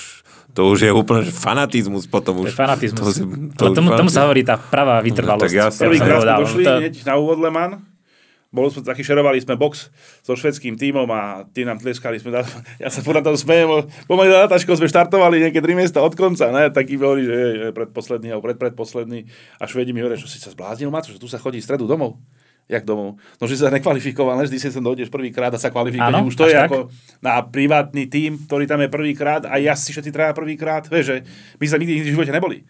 to už je úplne že fanatizmus potom To už. je fanatizmus. To, si- To to už tomu, tomu sa fanatizmus. hovorí tá pravá vytrvalosť. No, tak ja som- Prvýkrát sme došli To- hneď na úvod Le Mans. Bol sme taký, šerovali sme box so švedským tímom a tí nám tleskali. Sme, ja sa furt na to smejem, pomaly na Nataškou sme štartovali nejaké 3 miesta od konca. Ne? Taký hovorí, že je, je predposledný alebo predpredposledný. A Švedi mi hovoria, že si sa zbláznil, Maco, že tu sa chodí v stredu domov. Jak domov? No, že sa nekvalifikoval, ty si sem dojdeš prvýkrát a sa kvalifikuje. Už to je tak? ako na privátny tím, ktorý tam je prvýkrát a jazdci všetci traja prvýkrát. Vieš, že my sa nikdy, nikdy v živote neboli.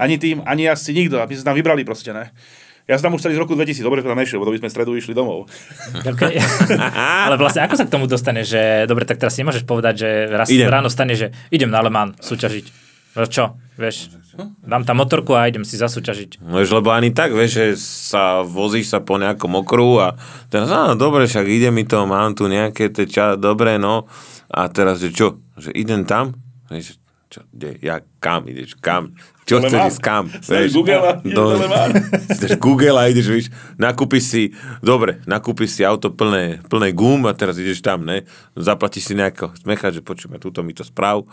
Ani tým, ani jazdci, nikto. A my sa tam vybrali proste, ne? Ja som tam už celý z roku 2000, dobre, že tam nešiel, lebo to by sme stredu išli domov. [LAUGHS] Okay. [LAUGHS] Ale vlastne ako sa k tomu dostane, že dobre, tak teraz nemôžeš povedať, že raz Idem. ráno stane, že idem na Le Mans súťažiť. No čo, vieš, dám tam motorku a idem si zasúťažiť. No vieš, lebo ani tak, vieš, že sa vozíš sa po nejakom okruhu a teraz, á, dobre, však ide mi to, mám tu nejaké tie ča, dobre, no. A teraz, že čo, že idem tam? Vieš, čo, kde, ja, kam ideš, kam? Čo chceš ísť, kam? Stavíš Google [LAUGHS] do [LAUGHS] Google a ideš, víš, nakúpiš si, dobre, nakúpiš si auto plné, plné gum a teraz ideš tam, ne? Zaplatíš si nejako smechať, že počujeme, túto mi to správ.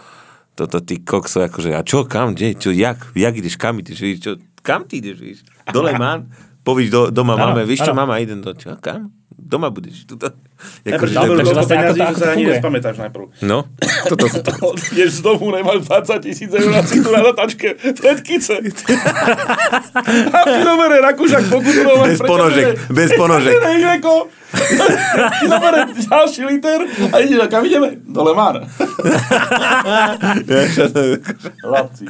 Toto ty kokso, akože, a čo, kam, kde, čo, jak, jak ideš, kam ideš, víš, čo, kam ty ideš, víš? Dole man, povíš do, doma Áno, máme, víš čo, mama, idem do, čo, kam? Doma budeš, tuto. Akože, dávaš to je- takže vlastne ako to- že ako sa to ani nespamätáš najprv. No, toto sú to. Ideš z domu, nemáš 20 tisíc eur na tu na dotačke, pred kice. A ty dobre, Rakúšak pokutu. Bez ponožek, bez ponožek. Dobre, ďalší liter a ideš, kam ideme? Do Le Mans. Chlapci.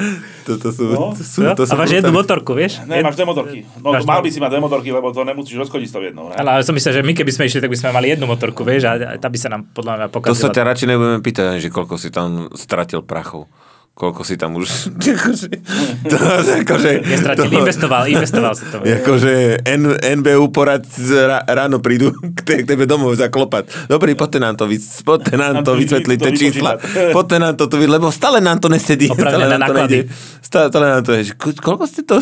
Toto sú, No. to sú, to sú A máš jednu motorku, vieš? Ne, máš dve motorky. No, Máš mal by si mať dve motorky, lebo to nemusíš rozchodiť s tou jednou. Ne? Ale, ale som myslel, že my keby sme išli, tak by sme mali jednu motorku, vieš, a tá by sa nám podľa mňa To pokazila. sa ťa radšej nebudeme pýtať, že koľko si tam stratil prachov. Koľko si tam už... [LAUGHS] akože, [LAUGHS] to, akože, Nestratil, to- investoval, investoval si to. [LAUGHS] Akože N, NBU porad ráno prídu k, te, k tebe domov zaklopať. Dobrý, poďte nám to, vys, poďte nám to vysvetliť, vy- tie čísla. Poďte nám to tu, vy- lebo stále nám to nesedí. Opravnené Stále nám to nejde. Stále, stále nám to ko- koľko ste to...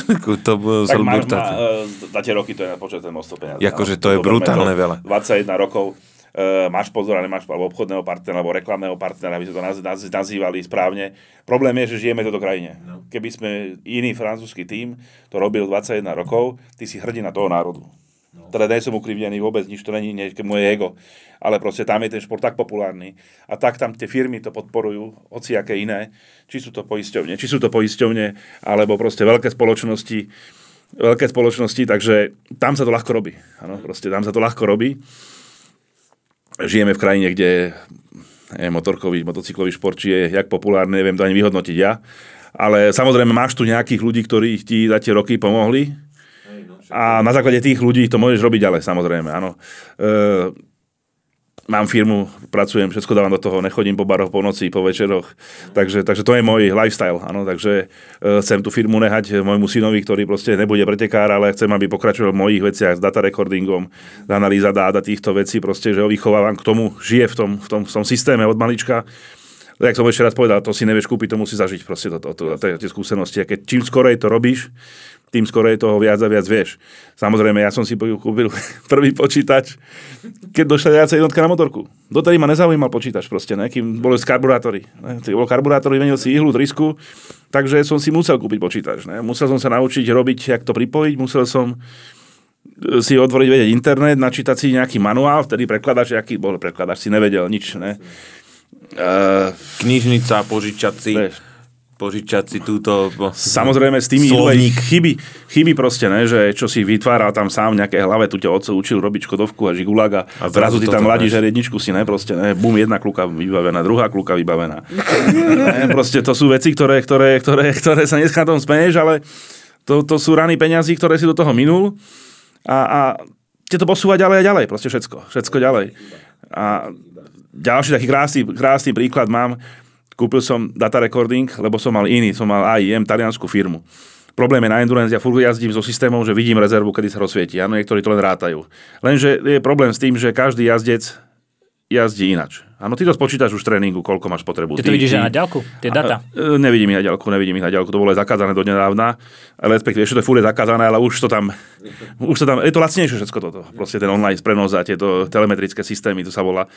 To Tak máš, uh, za tie roky to je na počet ten most peniazy. Akože to je Zoberme brutálne veľa. 21 rokov. Uh, máš pozor a nemáš alebo obchodného partnera alebo reklamného partnera, aby sme to naz, naz, nazývali správne. Problém je, že žijeme v tejto krajine. No. Keby sme iný francúzsky tím to robil 21 rokov, ty si hrdina toho národu. No. Teda nie som ukrivdený vôbec, nič to není nie, moje ego. Ale proste tam je ten šport tak populárny a tak tam tie firmy to podporujú, hoci aké iné, či sú to poisťovne, či sú to poisťovne, alebo proste veľké spoločnosti, veľké spoločnosti, takže tam sa to ľahko robí. Ano, proste tam sa to ľahko robí. Žijeme v krajine, kde je motorkový, motocyklový šport, či je jak populárny, neviem to ani vyhodnotiť ja. Ale samozrejme máš tu nejakých ľudí, ktorí ti za tie roky pomohli a na základe tých ľudí to môžeš robiť ďalej, samozrejme, áno. E, mám firmu, pracujem, všetko dávam do toho, nechodím po baroch po noci, po večeroch, takže, takže to je môj lifestyle, áno, takže e, chcem tú firmu nehať môjmu synovi, ktorý proste nebude pretekár, ale chcem, aby pokračoval v mojich veciach s data recordingom, analýza dát a týchto vecí, proste, že ho vychovávam k tomu, žije v tom, v tom, v tom systéme od malička, jak som ešte raz povedal, to si nevieš kúpiť, to musí zažiť proste to, to, to, tie skúsenosti. A keď čím skorej to robíš, tým skoro je toho viac a viac vieš. Samozrejme, ja som si kúpil [LAUGHS] prvý počítač, keď došla viacej jednotka na motorku. Dotedy ma nezaujímal počítač proste, ne? kým boli z karburátory. Ne? Bol karburátor, vymenil si ihlu, trysku, takže som si musel kúpiť počítač. Ne? Musel som sa naučiť robiť, jak to pripojiť, musel som e, si otvoriť vedieť internet, načítať si nejaký manuál, vtedy prekladač, aký bol prekladač, si nevedel nič. Ne? Uh, Knižnica, požičací. Vieš, požičať si túto... Samozrejme s tými slovník. chyby, chyby proste, ne, že čo si vytváral tam sám nejaké hlave, tu ťa oco učil robiť Škodovku a Žigulák a, a zrazu ty tam mladíš že jedničku si, ne, proste, ne, bum, jedna kluka vybavená, druhá kluka vybavená. [LAUGHS] ne, proste to sú veci, ktoré, ktoré, ktoré, ktoré sa dneska tom smeješ, ale to, to sú rany peňazí, ktoré si do toho minul a, a te to posúva ďalej a ďalej, proste všetko, všetko ďalej. A ďalší taký krásny, krásny príklad mám, Kúpil som data recording, lebo som mal iný, som mal AIM, taliansku firmu. Problém je na Endurance, ja furt jazdím so systémom, že vidím rezervu, kedy sa rozsvieti. Áno, niektorí to len rátajú. Lenže je problém s tým, že každý jazdec jazdí inač. Áno, ty to spočítaš už tréningu, koľko máš potrebu. Ty to vidíš ty, na ďalku, tie data? A, e, nevidím ich na ďalku, nevidím ich na ďalku, to bolo aj zakázané do nedávna, respektíve ešte to je furt zakázané, ale už to tam, už to tam, je to lacnejšie všetko toto, proste ten online prenos a tieto telemetrické systémy, to sa volá.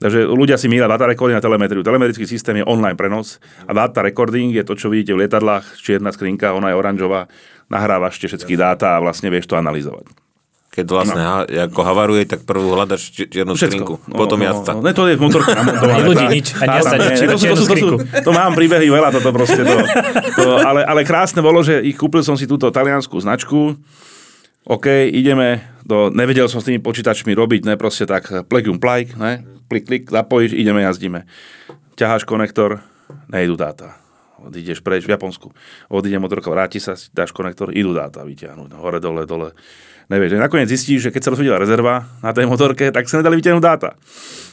Takže ľudia si mília data recording a telemetriu. Telemetrický systém je online prenos a data recording je to, čo vidíte v lietadlách, čierna skrinka, ona je oranžová, nahrávaš tie všetky dáta a vlastne vieš to analyzovať. Keď vlastne no. ha, ako havaruje, tak prvú hľadaš čiernu skrinku, no, potom no, jazdca. No, ne, to je v motorke namontované. Ľudí nič, ani jazda nič, to, to, to, to, to, mám príbehy veľa, toto proste. To, to, ale, ale krásne bolo, že ich kúpil som si túto taliansku značku, OK, ideme do, nevedel som s tými počítačmi robiť, ne, proste tak plug and play, ne, klik, klik, zapojíš, ideme, jazdíme. Ťaháš konektor, nejdu dáta. Odídeš preč v Japonsku. Odíde motorka, vráti sa, dáš konektor, idú dáta vyťahnuť. Hore, dole, dole. Nevieš, nakoniec zistíš, že keď sa rozvidela rezerva na tej motorke, tak sa nedali vyťahnuť dáta.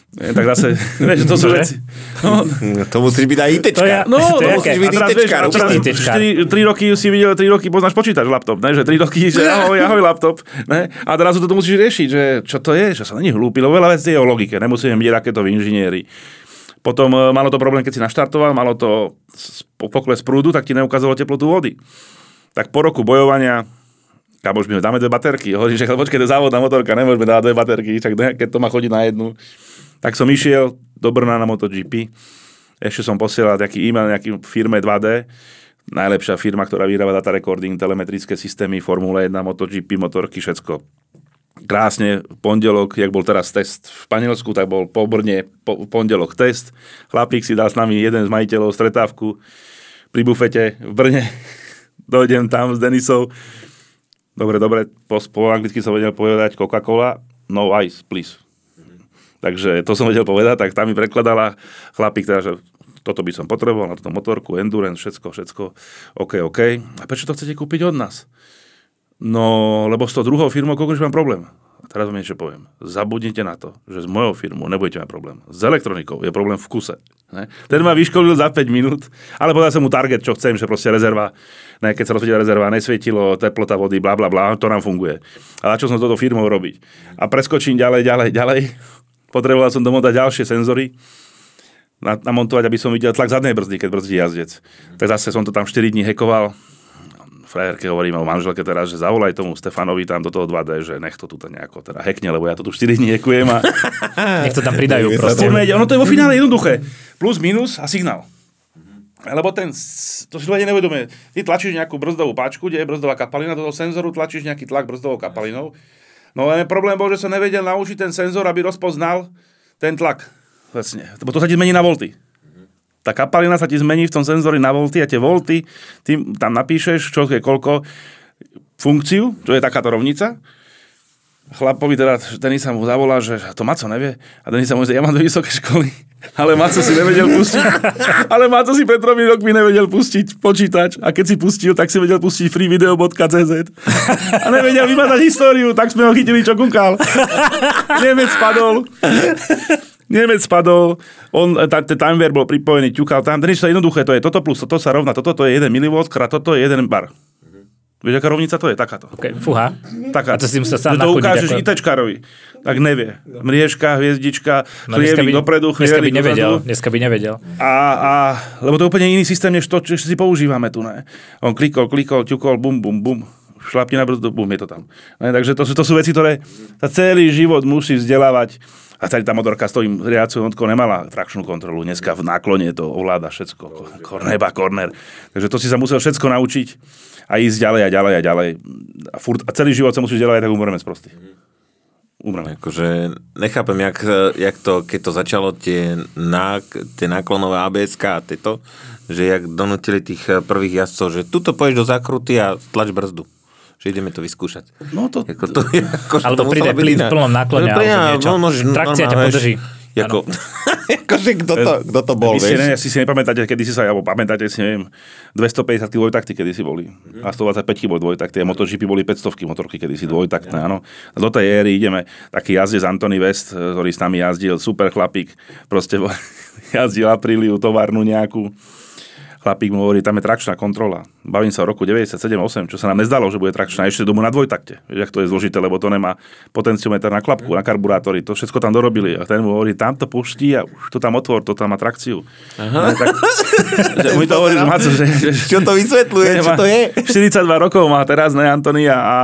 Je, tak zase, vieš, to sú veci. No. To musíš byť aj ITčka. No, to, to musíš byť ITčka. 4, 3 roky si videl, 3 roky poznáš počítač laptop, ne? že 3 roky, že [LAUGHS] ahoj, ahoj laptop. Ne? A teraz to musíš riešiť, že čo to je, že sa není hlúpi, lebo veľa vecí je o logike, nemusíme byť raketoví inžinieri. Potom e, malo to problém, keď si naštartoval, malo to pokles prúdu, tak ti neukázalo teplotu vody. Tak po roku bojovania kamož, my dáme dve baterky. Hovorím, že počkaj, to je závodná motorka, nemôžeme dávať dve baterky, čak keď to má chodiť na jednu. Tak som išiel do Brna na MotoGP. Ešte som posielal nejaký e-mail nejaký firme 2D, najlepšia firma, ktorá vyrába data recording, telemetrické systémy, Formule 1, MotoGP, motorky, všetko. Krásne, pondelok, jak bol teraz test v Španielsku, tak bol po Brne po, pondelok test. Chlapík si dal s nami jeden z majiteľov stretávku pri bufete v Brne. [LAUGHS] Dojdem tam s Denisou. Dobre, dobre, po, po anglicky som vedel povedať Coca-Cola, no ice, please. Takže to som vedel povedať, tak tam mi prekladala chlapík, teda, že toto by som potreboval na túto motorku, endurance, všetko, všetko, OK, OK. A prečo to chcete kúpiť od nás? No, lebo s tou druhou firmou, koľko mám problém. A teraz vám niečo poviem. Zabudnite na to, že s mojou firmou nebudete mať problém. S elektronikou je problém v kuse. Ne? Ten ma vyškolil za 5 minút, ale povedal som mu target, čo chcem, že proste rezerva, ne, keď sa rozsvietila rezerva, nesvietilo, teplota vody, bla bla bla, to nám funguje. A čo som toto firmou robiť? A preskočím ďalej, ďalej, ďalej Potreboval som domontať ďalšie senzory, namontovať, aby som videl tlak zadnej brzdy, keď brzdí jazdec. Tak zase som to tam 4 dní hekoval. Frajerke hovorím o manželke teraz, že zavolaj tomu Stefanovi tam do toho 2D, že nech to tu nejako teda hekne, lebo ja to tu 4 dní hekujem a... [LAUGHS] nech to tam pridajú proste. Ono to je vo finále jednoduché. Plus, minus a signál. Lebo ten, to si ľudia nevedomuje. Ty tlačíš nejakú brzdovú páčku, kde je brzdová kapalina, do toho senzoru tlačíš nejaký tlak brzdovou kapalinou No len problém bol, že sa nevedel naučiť ten senzor, aby rozpoznal ten tlak. Vlastne. Lebo to sa ti zmení na volty. Tá kapalina sa ti zmení v tom senzori na volty a tie volty, ty tam napíšeš, čo je koľko, funkciu, čo je takáto rovnica. Chlapovi teda, Denisa mu zavolá, že to Maco nevie. A Denisa mu že ja mám do vysoké školy. [LAUGHS] Ale Maco si nevedel pustiť. [LAUGHS] Ale Maco si pred tromi rokmi nevedel pustiť počítač. A keď si pustil, tak si vedel pustiť freevideo.cz. [LAUGHS] A nevedel vymazať históriu, tak sme ho chytili, čo kúkal. Nemec spadol. Nemec spadol, on, tá, ten timer bol pripojený, ťukal tam, to je jednoduché, to je toto plus toto sa rovná, toto to je 1 mW, krát toto je 1 bar. Vieš, aká rovnica to je? Takáto. Okay, fúha. Taká. A to si musel sám to ukážeš ako- ITčkarovi. Tak nevie. Mriežka, hviezdička, No, by, dopredu, dneska by nevedel. dozadu. Dneska by nevedel. A, a, lebo to je úplne iný systém, než to, čo si používame tu. Ne? On klikol, klikol, ťukol, bum, bum, bum. Šlapni na brzdu, bum, je to tam. Ne? Takže to to sú veci, ktoré sa celý život musí vzdelávať. A tady tá motorka s tým riadcou jednotkou nemala trakčnú kontrolu. Dneska v náklone to ovláda všetko. Korneba, korner. Takže to si sa musel všetko naučiť a ísť ďalej a ďalej a ďalej. A, furt, a celý život sa musíš ďalej, tak umreme sprostý. Umreme. Akože nechápem, jak, jak to, keď to začalo tie, ná, tie náklonové ABSK a tieto, že jak donutili tých prvých jazdcov, že tuto poješ do zákruty a tlač brzdu. Že ideme to vyskúšať. No to, Ako to, ako, Alebo to príde plyn v plnom náklone, No, plyn, alebo niečo. no, môžeš Trakcia ťa normálne, vieš, podrží. Ako, [LAUGHS] akože kto to, kto to bol, Vy si, ne, vieš? si si nepamätáte, kedy si sa, alebo pamätáte si, neviem, 250 dvojtakty, kedy si boli. A 125 boli dvojtakty. A MotoGP boli 500 motorky, kedy si dvojtaktné, áno. A do tej éry ideme. Taký jazdec Antony West, ktorý s nami jazdil, super chlapík, proste [LAUGHS] jazdil Apriliu, továrnu nejakú. Chlapík mu hovorí, tam je trakčná kontrola. Bavím sa o roku 97-8, čo sa nám nezdalo, že bude trakčná ešte domu na dvojtakte. Vieš, ak to je zložité, lebo to nemá potenciometer na klapku, na karburátory. To všetko tam dorobili. A ten mu hovorí, tam to puští a už to tam otvor, to tam má trakciu. Aha. No, tak, že, mi to hovorí, že, Maco, že, že, Čo to vysvetľuje, čo to je? 42 rokov má teraz, ne, Antonia, a,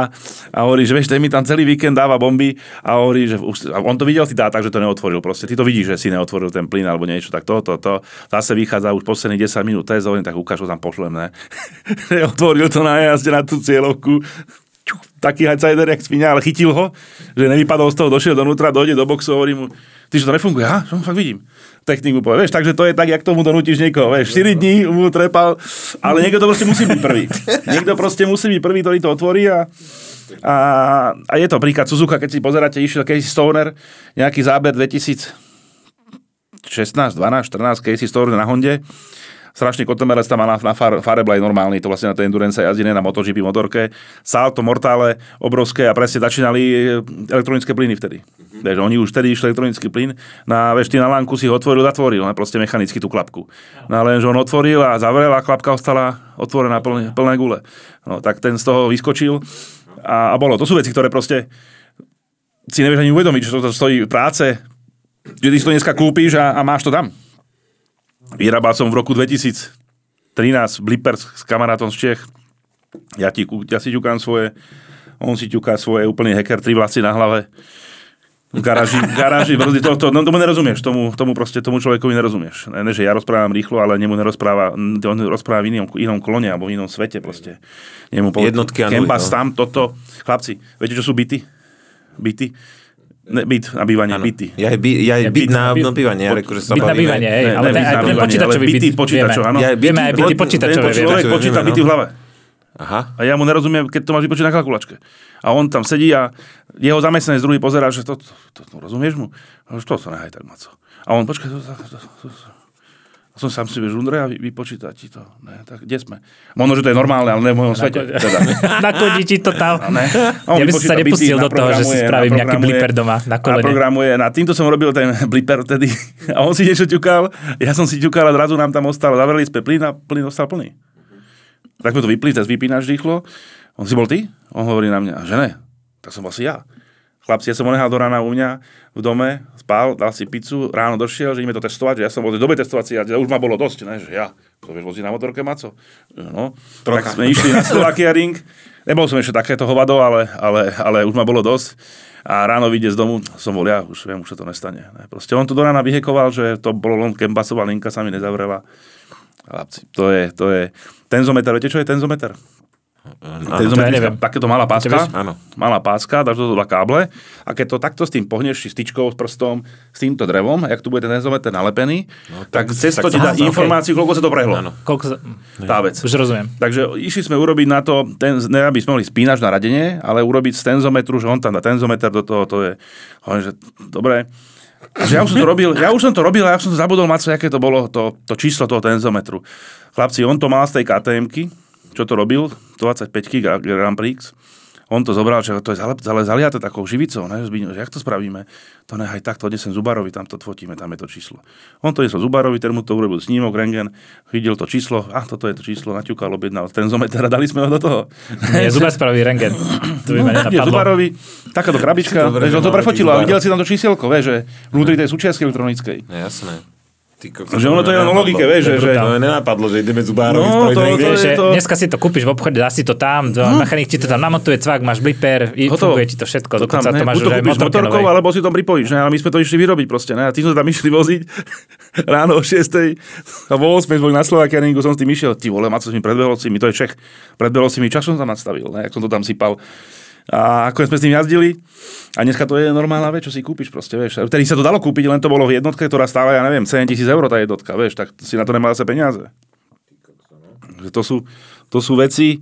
a hovorí, že vieš, ten mi tam celý víkend dáva bomby a hovorí, že už, a on to videl v tých dátach, že to neotvoril proste. Ty to vidíš, že si neotvoril ten plyn alebo niečo, tak to, to, to. Zase vychádza už posledných 10 minút test, hovorím, tak ukáž, ho tam pošlem, ne. [LAUGHS] Otvoril to na jazde na tú cieľovku. Taký hajcajder, jak svinia, ale chytil ho, že nevypadol z toho, došiel donútra, dojde do boxu, hovorí mu, ty, že to nefunguje, aha, čo fakt vidím. Technik povie, vieš, takže to je tak, jak tomu donútiš niekoho, vieš, 4 dní mu trepal, ale niekto to proste musí byť prvý. Niekto proste musí byť prvý, ktorý to otvorí a, a, a je to príklad Suzuka, keď si pozeráte, išiel Casey Stoner, nejaký záber 2016, 12, 14, Casey Stoner na Honde, strašný kotomerec tam má na, na far, Fareblaj normálny, to vlastne na tej endurance jazdí, ne na MotoGP motorke. Salto, mortále, obrovské a presne začínali e, elektronické plyny vtedy. Mm-hmm. Vieš, oni už vtedy išli elektronický plyn, na, vieš, ty na lánku si ho otvoril, zatvoril, ne, proste mechanicky tú klapku. No ale že on otvoril a zavrel a klapka ostala otvorená plné, plné gule. No tak ten z toho vyskočil a, a bolo. To sú veci, ktoré proste si nevieš ani uvedomiť, že to stojí práce, že ty si to dneska kúpiš a, a máš to tam. Vyrábal som v roku 2013 Blipper s kamarátom z Čech. Ja, ti, ja si ťukám svoje, on si ťuká svoje, úplný hacker, tri vlasy na hlave. V garáži, v garáži, brzdy, to, to, no, tomu nerozumieš, tomu, tomu proste, tomu človekovi nerozumieš. Ne, ne, že ja rozprávam rýchlo, ale nemu nerozpráva, on rozpráva v inom, inom klone alebo v inom svete proste. Nemu Jednotky a nuly, Kembas no. tam, toto. Chlapci, viete, čo sú byty? Byty? Ne, byt na bývanie, Áno. byty. Ja je, by, ja je byt byt na na by- nabývanie, ale akože sa byt na bavíme. bývanie, hej, Ne, ale ne, ten, byt aj na bývanie, počítačový ale byty byt, počítačov, vieme. áno. Ja, Vieme aj byty počítačové. Človek čo počíta byty v hlave. Aha. A ja mu nerozumiem, keď to máš vypočítať na kalkulačke. A on tam sedí a jeho zamestnanec druhý pozerá, že to, to, to, to rozumieš mu? A už to sa nehaj tak, Maco. A on, počkaj, to, to, to, to, to. A som sám si vieš, Undreja, vy, vypočítať ti to. Ne, tak kde sme? Možno, že to je normálne, ale ne v mojom svete. Teda. [LAUGHS] Nakodí ti to tam. A ne. A on Ja by som vypočíta sa nepustil do toho, že si spravím nejaký blipper doma na kolene. Naprogramuje, na týmto som robil ten blipper vtedy. A on si niečo ťukal, ja som si ťukal a zrazu nám tam ostal, zavreli sme plyn a plyn ostal plný. Tak sme to vypli, cez vypínač rýchlo. On si bol ty? On hovorí na mňa, že ne. Tak som bol si ja. Chlapci, ja som ho nehal do rána u mňa v dome, spal, dal si pizzu, ráno došiel, že ideme to testovať, že ja som bol dobe testovací a už ma bolo dosť, ne, že ja, to vieš voziť na motorke, Maco? No, tak sme išli na Slovakia Ring, nebol som ešte takéto hovado, ale, ale, ale už ma bolo dosť. A ráno vyjde z domu, som bol ja, už viem, už sa to nestane. Ne. Proste on to do rána vyhekoval, že to bolo len kembasová linka, sa mi nezavrela. Chlapci, to je, to je, tenzometer, viete čo je tenzometer? Áno, Tenzometriská, neviem. takéto malá páska? Áno. malá páska, dáš do dva káble a keď to takto s tým pohneš styčkou s prstom, s týmto drevom, jak tu bude ten tenzometer nalepený, no, tak, tak cez to ti dá informáciu, koľko sa to prehlo. Áno. Koľko sa... Tá vec. Už rozumiem. Takže išli sme urobiť na to, ten, ne aby sme mohli spínač na radenie, ale urobiť z tenzometru, že on tam dá tenzometer do toho, to je, hovorím, že dobre. Že ja už som to robil, ja už som to robil a ja som to zabudol mať, aké to bolo to, to číslo toho tenzometru. Chlapci, on to mal z tej KTM-ky, čo to robil, 25 Grand Prix. On to zobral, že to je zale, zale, zaliate takou živicou, ne? Že jak to spravíme? To nechaj tak, to odnesem Zubarovi, tam to fotíme, tam je to číslo. On to nesol Zubarovi, ten mu to urobil snímok, rengen, videl to číslo, a toto je to číslo, naťukal, objednal tenzometer a dali sme ho do toho. Nie, Zubar spraví rengen. To by ma Nie, nenapadlo. Zubarovi, takáto krabička, Dobre, že on to prefotilo a videl si tam to čísielko, vieš, že vnútri tej súčiastky elektronickej. No, jasné. Ty, kokos, Že ono to je len logike, vieš, že, že To nenapadlo, že ideme Zubárovi No, spraviť to- to že to- dneska si to kúpiš v obchode, dá si to tam, to mechanik ti to tam namontuje, cvak, máš bliper, funguje ti to všetko, To dokonca tam, to máš už to kúpiš motorkou, alebo si to pripojíš, ne? ale my sme to išli vyrobiť proste. Ne? A ty sme tam išli voziť [LAUGHS] ráno o 6. a vo 8. sme boli na Slovakianingu, som s tým išiel, ty vole, Maco s tým predbehovcimi, to je Čech, predbehovcimi, čas som tam nastavil, ne? jak som to tam sypal. A ako sme s tým jazdili, a dneska to je normálna vec, čo si kúpiš proste, vieš. Vtedy sa to dalo kúpiť, len to bolo v jednotke, ktorá stála, ja neviem, 7 tisíc eur tá jednotka, vieš, tak si na to nemal zase peniaze. To sú, to sú veci,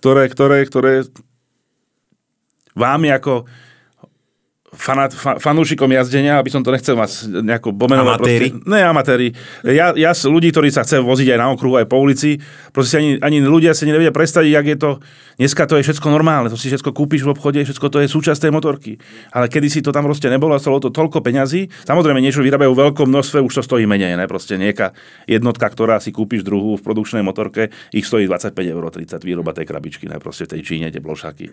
ktoré, ktoré, ktoré vám ako fanát, fa, fanúšikom jazdenia, aby som to nechcel mať nejako pomenovať. Amatéri? Proste, ne, amatéri. Ja, ja z ľudí, ktorí sa chce voziť aj na okruhu, aj po ulici, proste ani, ani ľudia si nevedia predstaviť, jak je to, dneska to je všetko normálne, to si všetko kúpiš v obchode, všetko to je súčasť tej motorky. Ale kedy si to tam proste nebolo a stalo to toľko peňazí, samozrejme niečo vyrábajú v veľkom množstve, už to stojí menej, ne? Proste nejaká jednotka, ktorá si kúpiš druhú v produkčnej motorke, ich stojí 25 eur, 30 výroba tej krabičky, ne? Proste tej Číne, tie blošaky.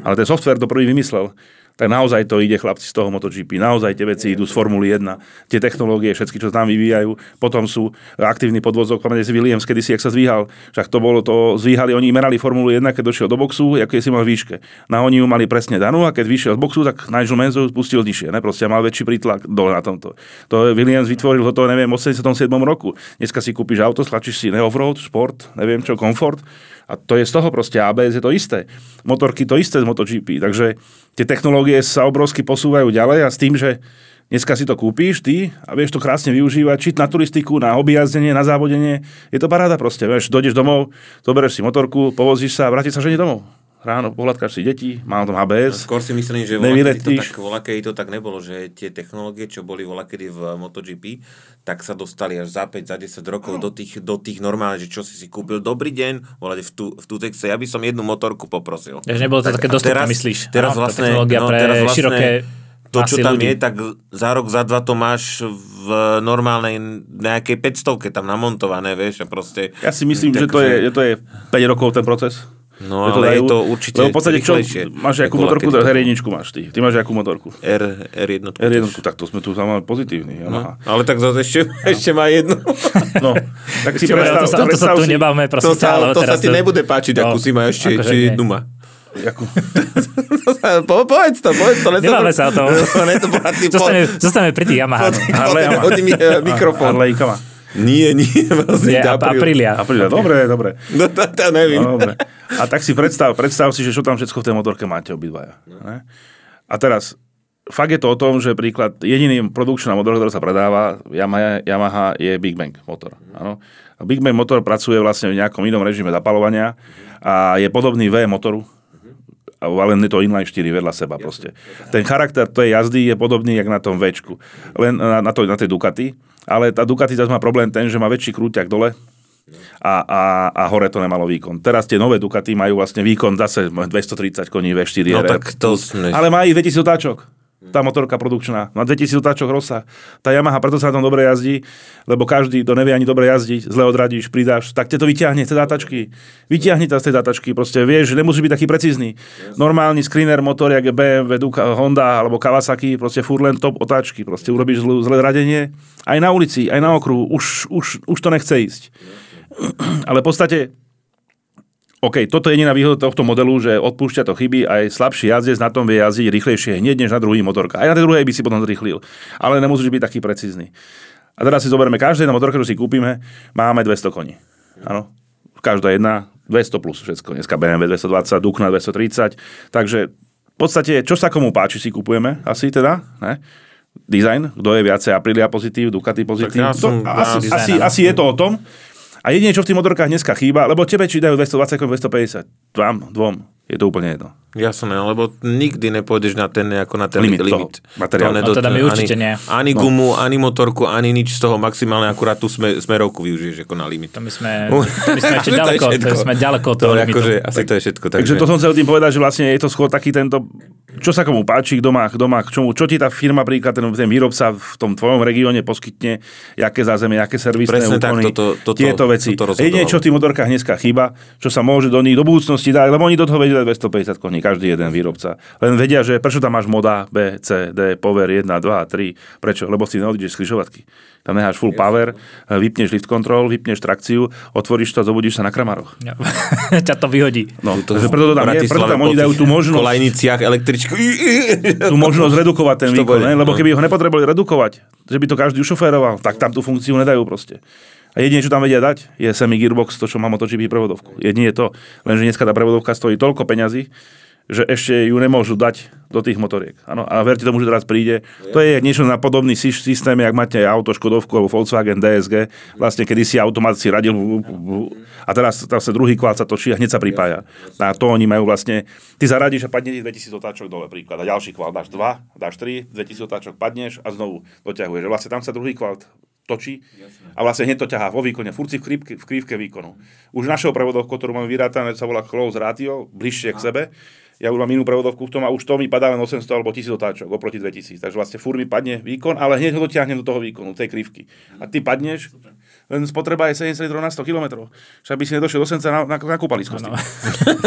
Ale ten software to prvý vymyslel tak naozaj to ide chlapci z toho MotoGP. Naozaj tie veci idú z Formuly 1. Tie technológie, všetky, čo tam vyvíjajú. Potom sú aktívny podvozok, pamätáte si Williams, kedysi, jak sa zvíhal. Však to bolo to, zvíhali, oni merali Formulu 1, keď došiel do boxu, aké si mal výške. Na oni ju mali presne danú a keď vyšiel z boxu, tak Nigel ju spustil nižšie. Ne? Proste mal väčší prítlak dole na tomto. To Williams vytvoril to, neviem, v 87. roku. Dneska si kúpiš auto, stlačíš si ne šport, neviem čo, komfort. A to je z toho proste ABS je to isté. Motorky to isté z MotoGP. Takže tie technológie sa obrovsky posúvajú ďalej a s tým, že dneska si to kúpíš ty a vieš to krásne využívať, či na turistiku, na objazdenie, na závodenie. Je to paráda proste. Vieš, dojdeš domov, zoberieš si motorku, povozíš sa a vrátiš sa žene domov. Ráno pohľadkáš si deti, mám tam ABS. Skôr si myslím, že volakedy to, tak, volakedy to tak nebolo, že tie technológie, čo boli volakedy v MotoGP, tak sa dostali až za 5, za 10 rokov do tých, do tých normálne, že čo si si kúpil. Dobrý deň, volať v tú, v tú texte, ja by som jednu motorku poprosil. Takže nebolo to také a dostupné, myslíš? Teraz tá vlastne, technológia no, pre teraz vlastne široké to, čo tam ľudí. je, tak za rok, za dva to máš v normálnej nejakej 500 tam namontované, vieš, a proste... Ja si myslím, že Tak, to je, že to je 5 rokov ten proces. No, ale je dajú. to určite Lebo v podstate čo, máš akú motorku, volakedy. R1 máš ty. Ty máš akú motorku? R, R1. R1, tak to sme tu máme pozitívni. No, Yamaha. ale tak zase ešte, ešte má jednu. No, tak si predstav, to sa, to sa tu si, nebavme, prosím To sa, to sa ti nebude páčiť, No, akú si má ešte, akože či. Jakú, [LAUGHS] po, povedz to, povedz to. Nemáme sa o tom. [LAUGHS] Ne, to bola ty po... Zostaneme, zostaneme pri tých Yamaha. Harley Yamaha. Hodí mi eh, mikrofón. Harley Kama. Nie, nie, vlastne Nie, a- Aprilia. Aprilia, dobre, dobre. [LAUGHS] No to, to neviem. No, dobre. A tak si predstav, predstav si, že čo tam všetko v tej motorke máte obidvaja. Ne? A teraz, fakt je to o tom, že príklad, jediný produkčná motor, ktorá sa predáva, Yamaha, Yamaha je Big Bang motor. Áno. A Big Bang motor pracuje vlastne v nejakom inom režime zapalovania a je podobný V motoru, a len je to inline 4 vedľa seba proste. Ten charakter tej jazdy je podobný jak na tom Včku. Len na, na, to, na tej Ducati. Ale tá Ducati zase má problém ten, že má väčší krúťak dole a, a, a hore to nemalo výkon. Teraz tie nové Ducati majú vlastne výkon zase 230 koní V4 No tak to. Ale má ich 2000 otáčok. Tá motorka produkčná. Má 2000 otáčok rozsah. Tá Yamaha, preto sa na tom dobre jazdí, lebo každý, kto nevie ani dobre jazdiť, zle odradíš, pridáš, tak te to vyťahne, tie dátačky. Vyťahni to z tej dátačky. Proste vieš, že nemusí byť taký precízny. Normálny screener motor, jak je BMW, Duka, Honda alebo Kawasaki, proste furt len top otáčky. Proste urobíš zlé, zlé radenie. Aj na ulici, aj na okruhu. Už, už, už to nechce ísť. Ale v podstate OK, toto je jediná výhoda tohto modelu, že odpúšťa to chyby, aj slabší jazdec na tom vie jazdiť rýchlejšie hneď než na druhý motorka. Aj na tej druhej by si potom zrýchlil. Ale nemusíš byť taký precízny. A teraz si zoberieme, každé jedna motorka, čo si kúpime, máme 200 koní. Áno. Každá jedna, 200 plus všetko. Dneska BMW 220, Dukna 230. Takže v podstate, čo sa komu páči, si kupujeme asi teda. Ne? Design, kto je viacej Aprilia pozitív, Ducati pozitív. ja To- som- asi, ja- asi, asi je to o tom. A jedine, čo v tých motorkách dneska chýba, lebo tebe či dajú 220 ako 250. Vám, dvom, je to úplne jedno. Jasné, lebo nikdy nepôjdeš na ten, ako na ten Limit limit. toho materiálu. No teda my určite ani, nie. Ani gumu, ani motorku, ani nič z toho maximálne, akurát tú sme, smerovku využiješ ako na limit. To my sme, to my sme [LAUGHS] ešte To ďaleko, to všetko. sme ďaleko od To toho je limitu. akože, asi to je všetko. Takže, Takže to som chcel tým povedať, že vlastne je to skôr taký tento, čo sa komu páči, kto má, kto má k čomu, čo ti tá firma, príklad ten, ten výrobca v tom tvojom regióne poskytne, aké zázemie, aké servisné Presne tak, úkony, toto- toto- tieto veci. toto. Jedine, čo v tých motorkách dneska chýba, čo sa môže do nich do budúcnosti dať, lebo oni do toho vedia dať 250 koní, každý jeden výrobca. Len vedia, že prečo tam máš moda B, C, D, power 1, 2, 3. Prečo? Lebo si neodídeš z križovatky. Tam necháš full power, vypneš lift control, vypneš trakciu, otvoríš to a zobudíš sa na kramaroch. Ja. [LAUGHS] Ťa to vyhodí. No, to takže preto to tam je, preto tam oni dajú tú možnosť, kolajniciach električku. [LAUGHS] tú možnosť redukovať ten to výkon, ne? lebo no. keby ho nepotrebovali redukovať, že by to každý ušoféroval, tak tam tú funkciu nedajú proste. A jedine, čo tam vedia dať, je semi gearbox, to, čo má MotoGP prevodovku. Jedine je to, lenže dneska tá prevodovka stojí toľko peňazí, že ešte ju nemôžu dať do tých motoriek. Ano, a verte tomu, že teraz príde. To je niečo na podobný sy- systém, jak máte auto Škodovku alebo Volkswagen DSG. Vlastne, kedy si automat si radil a teraz tam sa druhý kvál sa točí a hneď sa pripája. A to oni majú vlastne, ty zaradíš a padne ti 2000 otáčok dole príklad. A ďalší kvál dáš 2, dáš 3, 2000 otáčok padneš a znovu doťahuješ. Vlastne tam sa druhý kvál točí a vlastne hneď to ťahá vo výkone, furt si v krívke, v krívke výkonu. Už našou prevodovkou, ktorú máme vyrátané, sa volá close ratio, bližšie k sebe, ja už mám inú prevodovku v tom a už to mi padá len 800 alebo 1000 otáčok oproti 2000. Takže vlastne furt mi padne výkon, ale hneď ho dotiahnem do toho výkonu, tej krivky. A ty padneš, len spotreba je 70 litrov na 100 km. Však by si nedošiel do Senca na, na, na kúpalisko. No.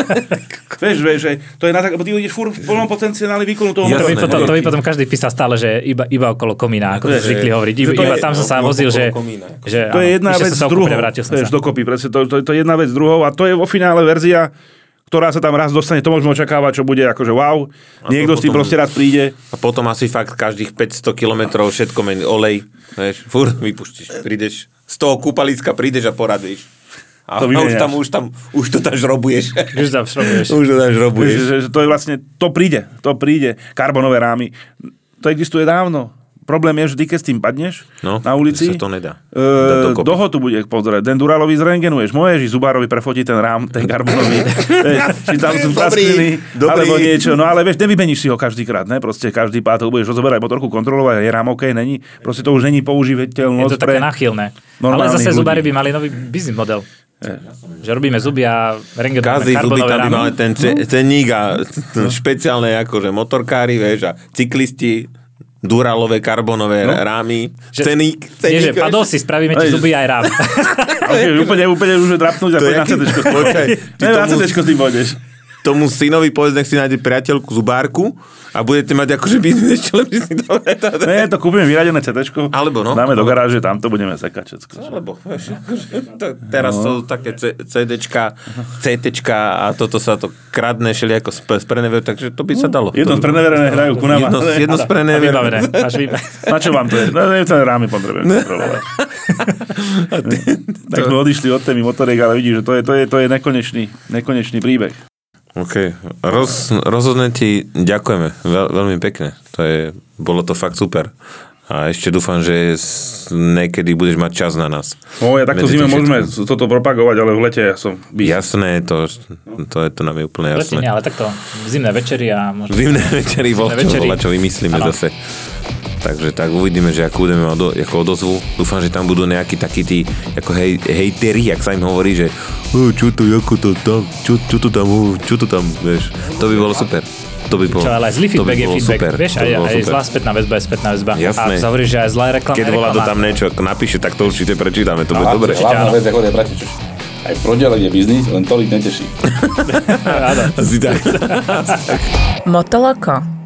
[LAUGHS] vieš, vieš, že to je na tak, ty ideš furt v plnom potenciáli výkonu toho To Jasné, by, motora. potom, to by hej. potom každý písal stále, že iba, iba okolo komína, ako to zvykli hovoriť. Iba, to iba je- tam som sa no, vozil, že, že To je jedna vec sa druhou. Vieš, dokopy, to, to, to, je jedna vec druhou a to je vo finále verzia, ktorá sa tam raz dostane, to môžeme očakávať, čo bude akože wow. Niekto s tým potom- proste raz príde. A potom asi fakt každých 500 kilometrov všetko mení olej, vieš, furt vypuštíš, prídeš, z toho kúpaliska prídeš a poradíš. A To už vymeniaš. tam, už tam, už to tam žrobuješ. Už tam šrobuješ. [LAUGHS] už to tam žrobuješ. že, že to je vlastne, to príde, to príde. Karbonové rámy. To existuje dávno. Problém je, že ty keď s tým padneš No, na ulici, že sa to nedá. E, doho tu bude pozrieť. Den Duralovi zrengenuješ. Môžeš ísť Zubárovi prefotiť ten rám, ten karbonový. [LAUGHS] Vieš, či tam sú dobrý. alebo niečo. No ale vieš, nevymeníš si ho každýkrát, ne? Proste každý pátok budeš rozoberať motorku, kontrolovať, je rám OK, není. Proste to už není Je použiteľnosť to také náchylné. Ale zase zubári by mali nový biznis model. Že robíme zuby a rengenujeme Každý zuby tam by mali ten ce- cenník a špeciálne akože motorkári, vieš, a cyklisti, duralové, karbonové no. rámy, Že- ceník, Nie, ceník. že padol si, spravíme ti zuby aj rám. [LAUGHS] Okay, úplne, úplne už je drapnúť a poď na CD. Počkaj, ty Ne, na tomu- CD s tým pôjdeš. Tomu synovi povedz, nech si nájde priateľku zubárku a budete mať akože biznes ešte lepší si to Ne, to kúpime vyradené CD. Alebo no. Dáme do garáže, tam to budeme sekať všetko. Alebo, vieš, akože, to, teraz no. sú také C- CDčka, CTčka a toto sa to kradne šeliako sp- sprenever, takže to by sa dalo. Jedno by- spreneverené hrajú ku nám. jedno, jedno A sprenever. vybavené. Máš vybavené. Na čo vám to je? No, ten rámy potrebujem kontrolovať. [LAUGHS] tak sme odišli od témy motoriek, ale vidíš, že to je, to je, to je nekonečný, nekonečný príbeh. OK. Roz, rozhodne ti ďakujeme veľ, veľmi pekne. To je, bolo to fakt super. A ešte dúfam, že niekedy budeš mať čas na nás. No, ja takto zime môžeme toto propagovať, ale v lete ja som... Jasné, to, to, je, to nám je úplne Lete nie, jasné. ale takto zimné večery a možno... Zimné večery, Zimné večery. čo, čo vymyslíme Áno. zase. Takže tak uvidíme, že ako budeme odo, ako odozvu. Dúfam, že tam budú nejakí takí tí ako hej, hejteri, jak sa im hovorí, že "E, čo to, ako to tam, čo, čo to tam, čo to tam, vieš. To by bolo super. To by bolo, Čo, ale aj zlý to by feedback je feedback. Super. Vieš, to aj, aj zlá spätná väzba je spätná väzba. Jasné. A hovorí, že aj zlá reklama Keď volá to tam niečo, napíše, tak to určite prečítame, to bude Hlavne- dobre. Hlavná vec, ako aj je biznis, len tolik neteší. [LAUGHS] Áno. Asi tak. [LAUGHS] Motoloko.